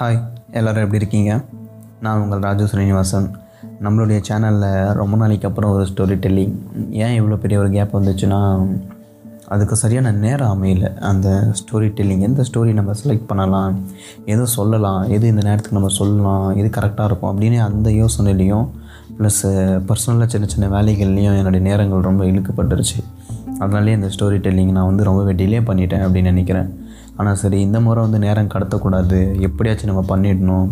Hi எல்லோரும் எப்படி இருக்கீங்க? நான் உங்கள் ராஜு ஸ்ரீனிவாசன் நம்மளுடைய சேனலில் ரொம்ப நாளைக்கு அப்புறம் ஒரு ஸ்டோரி டெல்லிங் ஏன் இவ்வளோ பெரிய ஒரு கேப் வந்துச்சுன்னா அதுக்கு சரியான நேரம் அமையல. அந்த ஸ்டோரி டெல்லிங் எந்த ஸ்டோரி நம்ம செலக்ட் பண்ணலாம்? எது சொல்லலாம்? எது இந்த நேரத்துக்கு நம்ம சொல்லலாம்? எது கரெக்டாக இருக்கும்? அப்படின்னு அந்த யோசனையிலையும் ப்ளஸ் பர்சனலாக சின்ன சின்ன வேலைகள்லேயும் என்னுடைய நேரங்கள் ரொம்ப இழுக்கப்பட்டுருச்சு. அதனாலே இந்த ஸ்டோரி டெல்லிங் நான் வந்து ரொம்பவே டிலே பண்ணிட்டேன் அப்படின்னு நினைக்கிறேன். ஆனால் சரி இந்த முறை வந்து நேரம் கடத்தக்கூடாது. எப்படியாச்சும் நம்ம பண்ணிடணும்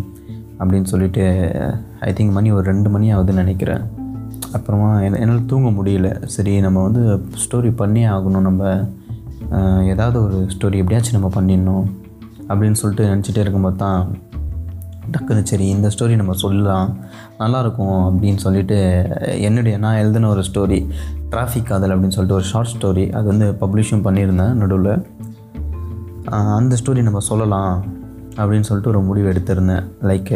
அப்படின்னு சொல்லிட்டு ஐ திங்க் மணி ஒரு ரெண்டு மணி ஆகுதுன்னு நினைக்கிறேன். அப்புறமா என் என்னால் தூங்க முடியல. சரி நம்ம வந்து ஸ்டோரி பண்ணியே ஆகணும். நம்ம ஏதாவது ஒரு ஸ்டோரி எப்படியாச்சும் நம்ம பண்ணிடணும் அப்படின்னு சொல்லிட்டு நினச்சிட்டே இருக்கும்போது தான் டக்குன்னு சரி இந்த ஸ்டோரி நம்ம சொல்லலாம். நல்லாயிருக்கும் அப்படின்னு சொல்லிட்டு என்னுடைய நான் எழுதின ஒரு ஸ்டோரி டிராஃபிக் காதல் அப்படின்னு சொல்லிட்டு ஒரு ஷார்ட் ஸ்டோரி அது வந்து பப்ளிஷும் பண்ணியிருந்தேன் நடுவில். அந்த ஸ்டோரி நம்ம சொல்லலாம் அப்படின்னு சொல்லிட்டு ஒரு முடிவு எடுத்திருந்தேன். லைக்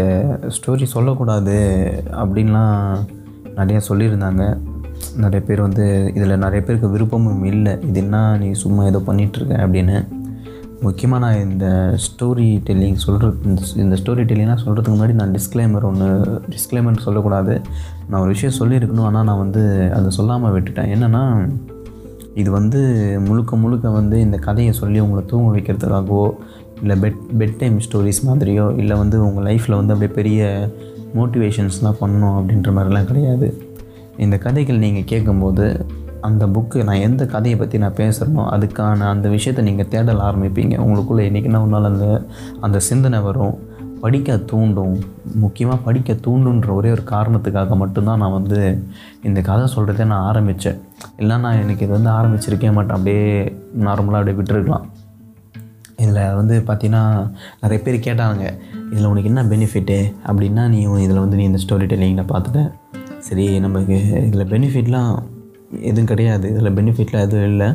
ஸ்டோரி சொல்லக்கூடாது அப்படின்லாம் நிறையா சொல்லியிருந்தாங்க. நிறைய பேர் வந்து இதில் நிறைய பேருக்கு விருப்பமும் இல்லை. இது என்ன நீ சும்மா ஏதோ பண்ணிகிட்ருக்க அப்படின்னு. முக்கியமாக நான் இந்த ஸ்டோரி டெல்லிங் சொல்கிறது இந்த இந்த ஸ்டோரி டெல்லிங்லாம் சொல்கிறதுக்கு முன்னாடி நான் டிஸ்க்ளைமர் ஒன்று டிஸ்க்ளைமர் சொல்லக்கூடாது. நான் ஒரு விஷயம் சொல்லியிருக்கணும். ஆனால் நான் வந்து அதை சொல்லாமல் விட்டுட்டேன். என்னென்னா இது வந்து முழுக்க முழுக்க வந்து இந்த கதையை சொல்லி உங்களை தூங்க வைக்கிறதுக்காகவோ இல்லை பெட் பெட் டைம் ஸ்டோரிஸ் மாதிரியோ இல்லை வந்து உங்கள் லைஃப்பில் வந்து அப்படியே பெரிய மோட்டிவேஷன்ஸ்லாம் பண்ணணும் அப்படின்ற மாதிரிலாம் கிடையாது. இந்த கதைகள் நீங்கள் கேட்கும்போது அந்த புக்கு நான் எந்த கதையை பற்றி நான் பேசுகிறனோ அதுக்கான அந்த விஷயத்தை நீங்கள் தேடல் ஆரம்பிப்பீங்க. உங்களுக்குள்ளே என்றைக்குன்னா ஒரு நாள் அந்த அந்த சிந்தனை வரும். படிக்க தூண்டும் முக்கியமாக படிக்க தூண்டுன்ற ஒரே ஒரு காரணத்துக்காக மட்டும்தான் நான் வந்து இந்த கதை சொல்கிறதே நான் ஆரம்பித்தேன் இல்லைன்னா எனக்கு இது வந்து ஆரம்பிச்சிருக்கே மாட்டேன். அப்படியே நார்மலாக அப்படியே விட்டுருக்கலாம். இதில் வந்து பார்த்தீங்கன்னா நிறைய பேர் கேட்டாங்க இதில் உனக்கு என்ன பெனிஃபிட்டு அப்படின்னா நீ இதில் வந்து நீ இந்த ஸ்டோரி டெல்லிங்கில் பார்த்துட்ட சரி நமக்கு இதில் பெனிஃபிட்லாம் எதுவும் கிடையாது. இதில் பெனிஃபிட்லாம் எதுவும் இல்லை.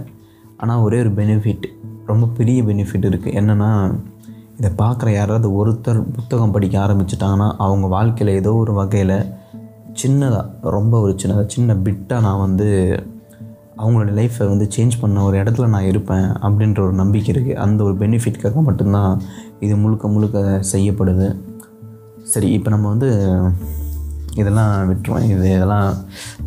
ஆனால் ஒரே ஒரு பெனிஃபிட் ரொம்ப பெரிய பெனிஃபிட் இருக்குது என்னென்னா இதை பார்க்குற யாராவது ஒருத்தர் புத்தகம் படிக்க ஆரம்பிச்சிட்டாங்கன்னா அவங்க வாழ்க்கையில் ஏதோ ஒரு வகையில் சின்னதாக ரொம்ப ஒரு சின்னதாக சின்ன பிட்டாக நான் வந்து அவங்களோட லைஃப்பை வந்து சேஞ்ச் பண்ண ஒரு இடத்துல நான் இருப்பேன் அப்படின்ற ஒரு நம்பிக்கை இருக்குது அந்த ஒரு பெனிஃபிட்காக மட்டும்தான் இது முழுக்க முழுக்க செய்யப்படுது. சரி இப்போ நம்ம வந்து இதெல்லாம் விட்டுருவோம். இது இதெல்லாம்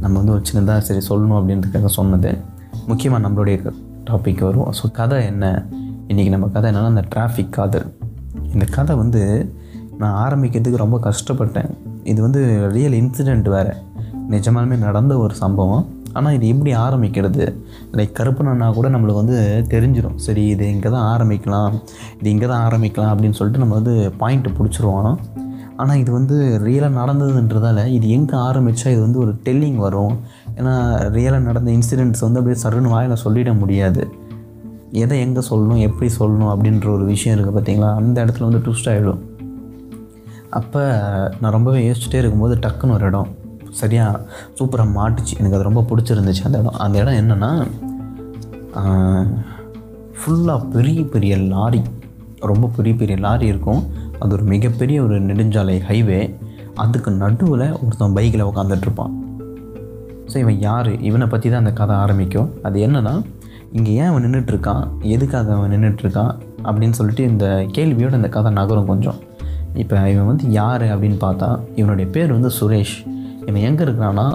நம்ம வந்து ஒரு சின்னதாக சரி சொல்லணும் அப்படின்றதுக்காக சொன்னது. முக்கியமாக நம்மளுடைய டாபிக் வரும். ஸோ கதை என்ன? இன்றைக்கி நம்ம கதை என்னென்னா அந்த டிராஃபிக் காதல். இந்த கதை வந்து நான் ஆரம்பிக்கிறதுக்கு ரொம்ப கஷ்டப்பட்டேன். இது வந்து ரியல் இன்சிடெண்ட் வேறு. நிஜமாலுமே நடந்த ஒரு சம்பவம். ஆனால் இது எப்படி ஆரம்பிக்கிறது? லைக் கருப்பனா கூட நம்மளுக்கு வந்து தெரிஞ்சிடும் சரி இது இங்கே தான் ஆரம்பிக்கலாம். இது இங்கே தான் ஆரம்பிக்கலாம் அப்படின்னு சொல்லிட்டு நம்ம வந்து பாயிண்ட்டு பிடிச்சிருவோம். ஆனால் இது வந்து ரியலாக நடந்ததுன்றதால இது எங்கே ஆரம்பித்தா இது வந்து ஒரு டெல்லிங் வரும். ஏன்னா ரியலாக நடந்த இன்சிடெண்ட்ஸ் வந்து அப்படியே சருன்னு வாயில் சொல்லிட முடியாது. எதை எங்கே சொல்லணும் எப்படி சொல்லணும் அப்படின்ற ஒரு விஷயம் இருக்குது பார்த்தீங்களா அந்த இடத்துல வந்து ட்விஸ்ட் ஆகிடும் அப்போ நான் ரொம்பவே யோசிச்சுட்டே இருக்கும்போது டக்குன்னு ஒரு இடம். சரியாக சூப்பராக மாட்டுச்சு. எனக்கு அது ரொம்ப பிடிச்சிருந்துச்சு அந்த இடம். அந்த இடம் என்னென்னா ஃபுல்லாக பெரிய பெரிய லாரி. ரொம்ப பெரிய பெரிய லாரி இருக்கும். அது ஒரு மிகப்பெரிய ஒரு நெடுஞ்சாலை ஹைவே அதுக்கு நடுவில் ஒருத்தன் பைக்கில் உட்காந்துட்ருப்பான் ஸோ இவன் யார்? இவனை பற்றி தான் அந்த கதை ஆரம்பிக்கும். அது என்னென்னா இங்கே ஏன் அவன் நின்றுட்டுருக்கான் எதுக்காக அவன் நின்றுட்டுருக்கான் அப்படின்னு சொல்லிட்டு இந்த கேள்வியோட இந்த கதை நகரும் கொஞ்சம். இப்போ இவன் வந்து யார் அப்படின்னு பார்த்தா இவனுடைய பேர் வந்து சுரேஷ். இவன் எங்கே இருக்கிறான்னா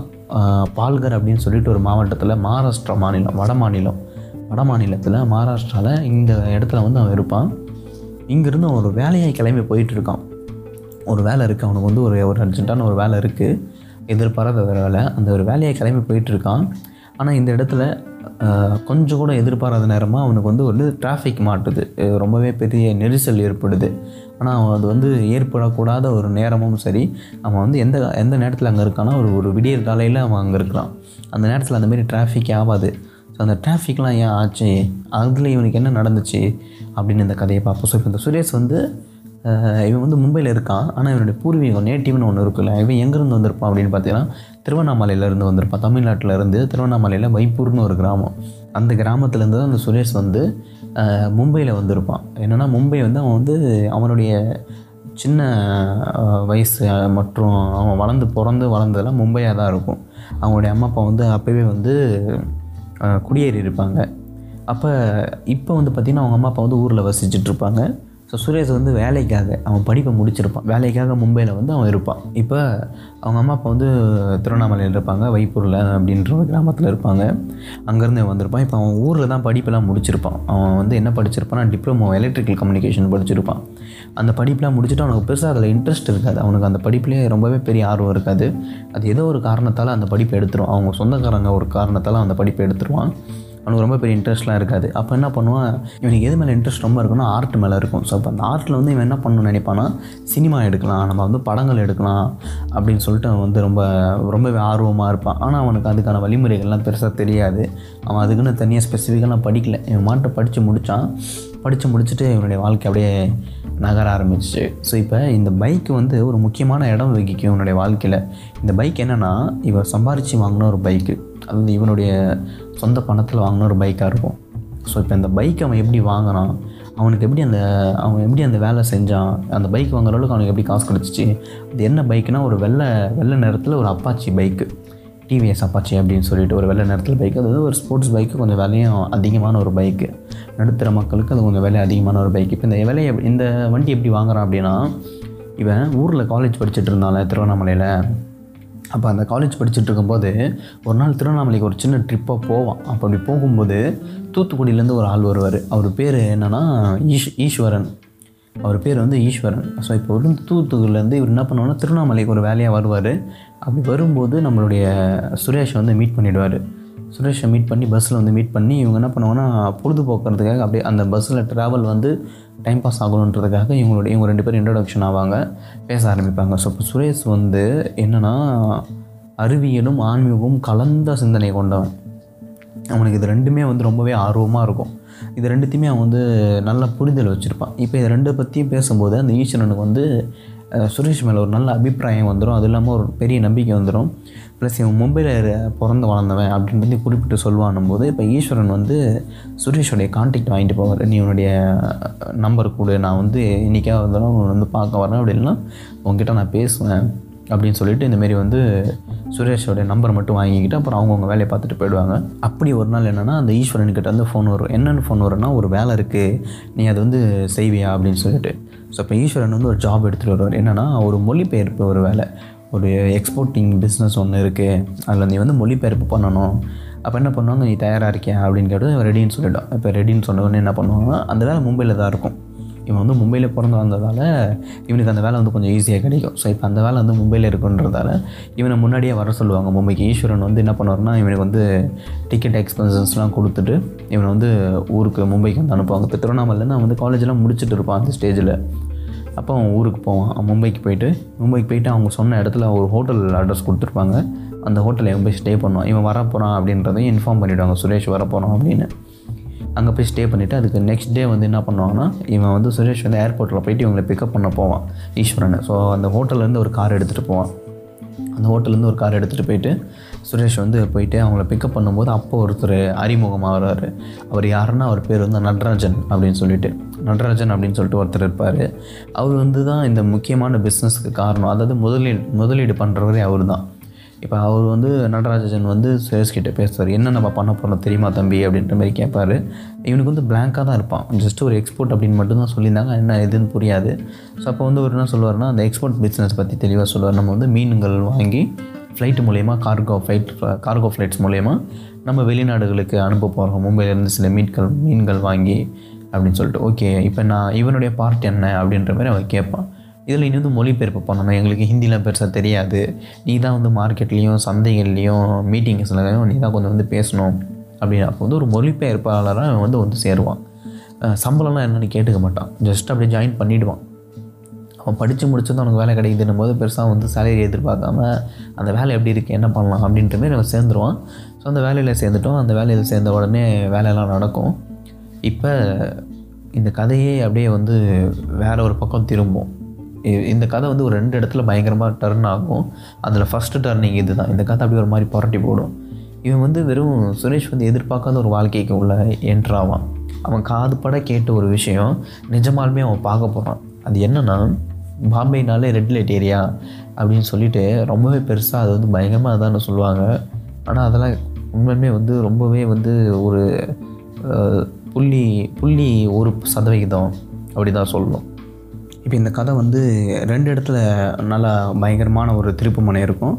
பால்கர் அப்படின்னு சொல்லிட்டு ஒரு மாவட்டத்தில் மகாராஷ்டிரா மாநிலம் வட மாநிலம். வட மாநிலத்தில் மகாராஷ்டிராவில் இந்த இடத்துல வந்து அவன் இருப்பான். இங்கேருந்து அவன் ஒரு வேலையாக கிளம்பி போயிட்டுருக்கான் ஒரு வேலை இருக்குது அவனுக்கு வந்து ஒரு ஒரு அர்ஜென்ட்டான ஒரு வேலை இருக்குது எதிர்பாராத ஒரு வேலை. அந்த ஒரு வேலையை கிளம்பி போயிட்டுருக்கான் ஆனால் இந்த இடத்துல கொஞ்சம் கூட எதிர்பாராத நேரமாக அவனுக்கு வந்து ஒரு டிராஃபிக் மாட்டுது. ரொம்பவே பெரிய நெரிசல் ஏற்படுது. ஆனால் அவன் அது வந்து ஏற்படக்கூடாத ஒரு நேரமும் சரி அவன் வந்து எந்த எந்த நேரத்தில் அங்கே இருக்கான்னா ஒரு ஒரு விடியற் காலையில் அவன் அங்கே இருக்கிறான். அந்த நேரத்தில் அந்தமாரி டிராஃபிக் ஆகாது. ஸோ அந்த டிராஃபிக்லாம் ஏன் ஆச்சு? அதில் இவனுக்கு என்ன நடந்துச்சு? அப்படின்னு இந்த கதையை பார்ப்போம். ஸோ இப்போ இந்த சுரேஷ் வந்து இவன் வந்து மும்பையில் இருக்கான். ஆனால் இவனுடைய பூர்வீகம் நேட்டிவ்னு ஒன்று இருக்குல்ல. இவன் எங்கேருந்து வந்திருப்பான் அப்படின்னு பார்த்தீங்கன்னா திருவண்ணாமலையிலேருந்து வந்திருப்பான். தமிழ்நாட்டில் இருந்து திருவண்ணாமலையில் வைப்பூர்னு ஒரு கிராமம். அந்த கிராமத்துலேருந்து தான் அந்த சுரேஷ் வந்து மும்பையில் வந்திருப்பான். என்னென்னா மும்பை வந்து அவன் வந்து அவனுடைய சின்ன வயசு மற்றும் அவன் வளர்ந்து பிறந்து வளர்ந்ததெல்லாம் மும்பையாக தான் இருக்கும். அவங்களுடைய அம்மா அப்பா வந்து அப்போவே வந்து குடியேறி இருப்பாங்க அப்போ இப்போ வந்து பார்த்திங்கன்னா அவங்க அம்மா அப்பா வந்து ஊரில் வசிச்சுட்ருப்பாங்க இருப்பாங்க. ஸோ சுரேஷ் வந்து வேலைக்காக அவன் படிப்பை முடிச்சிருப்பான். வேலைக்காக மும்பையில் வந்து அவன் இருப்பான். இப்போ அவங்க அம்மா அப்பா வந்து திருவண்ணாமலையில் இருப்பாங்க. வைப்பூரில் அப்படின்ற ஒரு கிராமத்தில் இருப்பாங்க. அங்கேருந்து வந்திருப்பான். இப்போ அவன் ஊரில் தான் படிப்பெல்லாம் முடிச்சிருப்பான். அவன் வந்து என்ன படிச்சிருப்பான்னா டிப்ளமோ எலக்ட்ரிக்கல் கம்யூனிகேஷன் படிச்சிருப்பான். அந்த படிப்பெலாம் முடிச்சுட்டு அவனுக்கு பெருசாக அதில் இன்ட்ரெஸ்ட் இருக்காது. அவனுக்கு அந்த படிப்புலேயே ரொம்பவே பெரிய ஆர்வம் இருக்காது. அது ஏதோ ஒரு காரணத்தால் அந்த படிப்பை எடுத்துருவான் அவங்க சொந்தக்காரங்க ஒரு காரணத்தால் அந்த படிப்பை எடுத்துருவான். அவனுக்கு ரொம்ப பெரிய இன்ட்ரெஸ்ட்லாம் இருக்காது. அப்போ என்ன பண்ணுவான்? இவனுக்கு எது மேலே இன்ட்ரெஸ்ட் ரொம்ப இருக்குன்னா ஆர்ட் மேலே இருக்கும். ஸோ அப்போ அந்த ஆர்ட்டில் வந்து இவன் என்ன பண்ணணும்னு நினைப்பானா சினிமா எடுக்கலாம் நம்ம வந்து படங்கள் எடுக்கலாம் அப்படின்னு சொல்லிட்டு அவன் வந்து ரொம்ப ரொம்பவே ஆர்வமாக இருப்பான். ஆனால் அவனுக்கு அதுக்கான வழிமுறைகள்லாம் பெருசாக தெரியாது. அவன் அதுக்குன்னு தனியாக ஸ்பெசிஃபிக்கெல்லாம் படிக்கல. இவன் மாட்டை படித்து முடித்தான் படித்து முடிச்சுட்டு இவனுடைய வாழ்க்கை அப்படியே நகர ஆரம்பிச்சிச்சு. ஸோ இப்போ இந்த பைக் வந்து ஒரு முக்கியமான இடம் வகிக்கும் இவனுடைய வாழ்க்கையில். இந்த பைக் என்னென்னா இவன் சம்பாரித்து வாங்கின ஒரு பைக்கு அது வந்து இவனுடைய சொந்த பணத்தில் வாங்கின ஒரு பைக்காக இருக்கும். ஸோ இப்போ இந்த பைக் அவன் எப்படி வாங்கினான் அவனுக்கு எப்படி அந்த அவன் எப்படி அந்த வேலை செஞ்சான்? அந்த பைக் வாங்குற அளவுக்கு அவனுக்கு எப்படி காசு கிடச்சிச்சு? அது என்ன பைக்குனா ஒரு வெள்ளை வெள்ளை நிறத்தில் ஒரு அப்பாச்சி பைக்கு டிவிஎஸ் அப்பாச்சி அப்படின்னு சொல்லிட்டு ஒரு வெள்ளை நிறத்தில் பைக் அது வந்து ஒரு ஸ்போர்ட்ஸ் பைக்கு கொஞ்சம் விலையும் அதிகமான ஒரு பைக்கு நடுத்தர மக்களுக்கு அது கொஞ்சம் விலை அதிகமான ஒரு பைக் இப்போ இந்த விலையை இந்த வண்டி எப்படி வாங்குறான் அப்படின்னா இவன் ஊரில் காலேஜ் படிச்சுட்டு இருந்தாலே திருவண்ணாமலையில். அப்போ அந்த காலேஜ் படிச்சுட்டு இருக்கும்போது ஒரு நாள் திருவண்ணாமலைக்கு ஒரு சின்ன ட்ரிப்பாக போவான். அப்போ அப்படி போகும்போது தூத்துக்குடியிலேருந்து ஒரு ஆள் வருவார். அவர் பேர் என்னென்னா ஈஷ் ஈஸ்வரன். அவர் பேர் வந்து ஈஸ்வரன். ஸோ இப்போ வந்து தூத்துக்குடியிலேருந்து இவர் என்ன பண்ணுவாங்கன்னா திருவண்ணாமலைக்கு ஒரு வேலையாக வருவார். அப்படி வரும்போது நம்மளுடைய சுரேஷ் வந்து மீட் பண்ணிவிடுவார் சுரேஷை மீட் பண்ணி பஸ்ஸில் வந்து மீட் பண்ணி இவங்க என்ன பண்ணுவாங்கன்னா பொழுதுபோக்குறதுக்காக அப்படியே அந்த பஸ்ஸில் ட்ராவல் வந்து டைம் பாஸ் ஆகணுன்றதுக்காக இவங்களோட இவங்க ரெண்டு பேரும் இன்ட்ரடக்ஷன் ஆவாங்க பேச ஆரம்பிப்பாங்க. ஸோ இப்போ சுரேஷ் வந்து என்னென்னா அறிவியலும் ஆன்மீகமும் கலந்த சிந்தனை கொண்டவன். அவனுக்கு இது ரெண்டுமே வந்து ரொம்பவே ஆர்வமாக இருக்கும். இது ரெண்டுத்தையுமே அவன் வந்து நல்ல புரிதல் வச்சுருப்பான். இப்போ இது ரெண்டை பற்றியும் பேசும்போது அந்த ஈஸ்வரனுக்கு வந்து சுரேஷ் மேலே ஒரு நல்ல அபிப்பிராயம் வந்துடும் அது இல்லாமல் ஒரு பெரிய நம்பிக்கை வந்துடும் ப்ளஸ் இவன் மும்பையில் பிறந்து வளர்ந்தவன் அப்படின்றது குறிப்பிட்டு சொல்லுவான் போது இப்போ ஈஸ்வரன் வந்து சுரேஷோடைய கான்டாக்ட் வாங்கிட்டு போவார். நீ உன்னுடைய நம்பர் கொடு. நான் வந்து இன்றைக்காக வந்தாலும் உன்னை வந்து பார்க்க வரேன். அப்படின்னா உங்ககிட்ட நான் பேசுவேன். அப்படின்னு சொல்லிட்டு இந்தமாரி வந்து சுரேஷோட நம்பர் மட்டும் வாங்கிக்கிட்டு அப்புறம் அவங்கவுங்க வேலையை பார்த்துட்டு போயிடுவாங்க. அப்படி ஒரு நாள் என்னென்னா அந்த ஈஸ்வரன்கிட்ட வந்து ஃபோன் வரும். என்னென்னு ஃபோன் வரும்னா ஒரு வேலை இருக்குது நீ அதை வந்து செய்வியா? அப்படின்னு சொல்லிட்டு. ஸோ இப்போ ஈஸ்வரன் வந்து ஒரு ஜாப் எடுத்துகிட்டு வருவார். என்னென்னா ஒரு மொழிபெயர்ப்பு ஒரு வேலை. ஒரு எக்ஸ்போர்ட்டிங் பிஸ்னஸ் ஒன்று இருக்குது அதில் நீ வந்து மொழிபெயர்ப்பு பண்ணணும். அப்போ என்ன பண்ணுவாங்க நீ தயாராக இருக்கியா? அப்படின்னு கேட்டு ரெடின்னு சொல்லிவிடும் இப்போ ரெடின்னு சொன்ன உடனே என்ன பண்ணுவாங்கன்னா அந்த வேலை மும்பையில் தான் இருக்கும். இவன் வந்து மும்பையில் பிறந்து வந்ததால் இவனுக்கு அந்த வேலை வந்து கொஞ்சம் ஈஸியாக கிடைக்கும். ஸோ இப்போ அந்த வேலை வந்து மும்பையில் இருக்குன்றதால இவனை முன்னாடியே வர சொல்லுவாங்க. மும்பைக்கு ஈஸ்வரன் வந்து என்ன பண்ணுவார்னா இவனுக்கு வந்து டிக்கெட் எக்ஸ்பென்சஸ்லாம் கொடுத்துட்டு இவனை வந்து ஊருக்கு மும்பைக்கு வந்து அனுப்புவாங்க. இப்போ திருவண்ணாமலையில் அவன் வந்து காலேஜெலாம் முடிச்சுட்டு இருப்பான் அந்த ஸ்டேஜில் அப்போ அவன் ஊருக்கு போவான். மும்பைக்கு போயிட்டு மும்பைக்கு போயிட்டு அவங்க சொன்ன இடத்துல ஒரு ஹோட்டல் அட்ரஸ் கொடுத்துருப்பாங்க. அந்த ஹோட்டலில் இவன் போய் ஸ்டே பண்ணுவான். இவன் வரப்போகிறான் அப்படின்றதையும் இன்ஃபார்ம் பண்ணிவிடுவாங்க சுரேஷ் வரப்போகிறான் அப்படின்னு. அங்கே போய் ஸ்டே பண்ணிவிட்டு அதுக்கு நெக்ஸ்ட் டே வந்து என்ன பண்ணுவாங்கன்னா இவன் வந்து சுரேஷ் வந்து ஏர்போர்ட்டில் போயிட்டு இவங்களை பிக்கப் பண்ண போவான் ஈஸ்வரனை. ஸோ அந்த ஹோட்டல்லேருந்து ஒரு கார் எடுத்துகிட்டு போவான். அந்த ஹோட்டல்லேருந்து ஒரு கார் எடுத்துகிட்டு போயிட்டு சுரேஷ் வந்து போயிட்டு அவங்கள பிக்கப் பண்ணும்போது அப்போ ஒருத்தர் அறிமுகமாக அவர் யாருன்னா அவர் பேர் வந்து நடராஜன் அப்படின்னு சொல்லிட்டு. நடராஜன் அப்படின்னு சொல்லிட்டு ஒருத்தர் இருப்பார். அவர் வந்து தான் இந்த முக்கியமான பிஸ்னஸ்க்கு காரணம். அதாவது முதலீடு முதலீடு பண்ணுறவரே அவர் தான் இப்போ அவர் வந்து நடராஜன் வந்து சுரேஷ்கிட்ட பேசுவார். என்ன நம்ம பண்ண போகிறோம் தெரியுமா தம்பி? அப்படின்ற மாதிரி கேட்பார் இவனுக்கு வந்து பிளாங்காக தான் இருப்பான். ஜஸ்ட் ஒரு எக்ஸ்போர்ட் அப்படின்னு மட்டும் தான் சொல்லியிருந்தாங்க. என்ன எதுன்னு புரியாது. ஸோ அப்போ வந்து ஒரு என்ன சொல்லுவார்னா அந்த எக்ஸ்போர்ட் பிஸ்னஸ் பற்றி தெளிவாக சொல்லுவார். நம்ம வந்து மீன்கள் வாங்கி ஃப்ளைட் மூலயமா கார்கோ ஃப்ளைட் கார்கோ ஃப்ளைட்ஸ் மூலயமா நம்ம வெளிநாடுகளுக்கு அனுப்ப போகிறோம் மும்பையிலேருந்து சில மீன்கள் மீன்கள் வாங்கி அப்படின்னு சொல்லிட்டு. ஓகே இப்போ நான் இவனுடைய பார்ட் என்ன அப்படின்ற மாதிரி அவன் கேட்பான். இதில் இனி வந்து மொழிபெயர்ப்பு பண்ணணும். எங்களுக்கு ஹிந்திலாம் பெருசாக தெரியாது. நீ தான் வந்து மார்க்கெட்லேயும் சந்தைகள்லேயும் மீட்டிங்ஸ்லையும் நீ தான் கொஞ்சம் வந்து பேசணும். அப்படின்னு அப்போ வந்து ஒரு மொழிபெயர்ப்பாளராக அவன் வந்து வந்து சேருவான். சம்பளம்லாம் என்னென்னு கேட்டுக்க மாட்டான். ஜஸ்ட் அப்படியே ஜாயின் பண்ணிவிடுவான் அவன் படித்து முடிச்சதும் அவனுக்கு வேலை கிடைக்குதுன்னும் போது பெருசாக வந்து சேலரி எதிர்பார்க்காம அந்த வேலை எப்படி இருக்குது என்ன பண்ணலாம் அப்படின்ற மாதிரி அவன் சேர்ந்துருவான். ஸோ அந்த வேலையில் சேர்ந்துட்டோம். அந்த வேலையில் சேர்ந்த உடனே வேலையெல்லாம் நடக்கும். இப்போ இந்த கதையே அப்படியே வந்து வேறு ஒரு பக்கம் திரும்பும். இந்த கதை வந்து ஒரு ரெண்டு இடத்துல பயங்கரமாக டர்ன் ஆகும். அதில் ஃபஸ்ட்டு டர்னிங் இது தான் இந்த கதை அப்படியே ஒரு மாதிரி புரட்டி போடும். இவன் வந்து வெறும் சுரேஷ் வந்து எதிர்பார்க்காத ஒரு வாழ்க்கைக்கு உள்ள என்ட்ராவான் அவன் காது பட கேட்ட ஒரு விஷயம் நிஜமாலுமே அவன் பார்க்க போகிறான் அது என்னன்னா பாம்பேனாலே ரெட் லைட் ஏரியா அப்படின்னு சொல்லிட்டு ரொம்பவே பெருசாக அது வந்து பயங்கரமாக தான் சொல்லுவாங்க. ஆனால் அதெல்லாம் உண்மையுமே வந்து ரொம்பவே வந்து ஒரு புள்ளி புள்ளி ஒரு சதவிகிதம் அப்படி தான் சொல்லணும் இப்போ இந்த கதை வந்து ரெண்டு இடத்துல நல்லா பயங்கரமான ஒரு திருப்பு முனை இருக்கும்.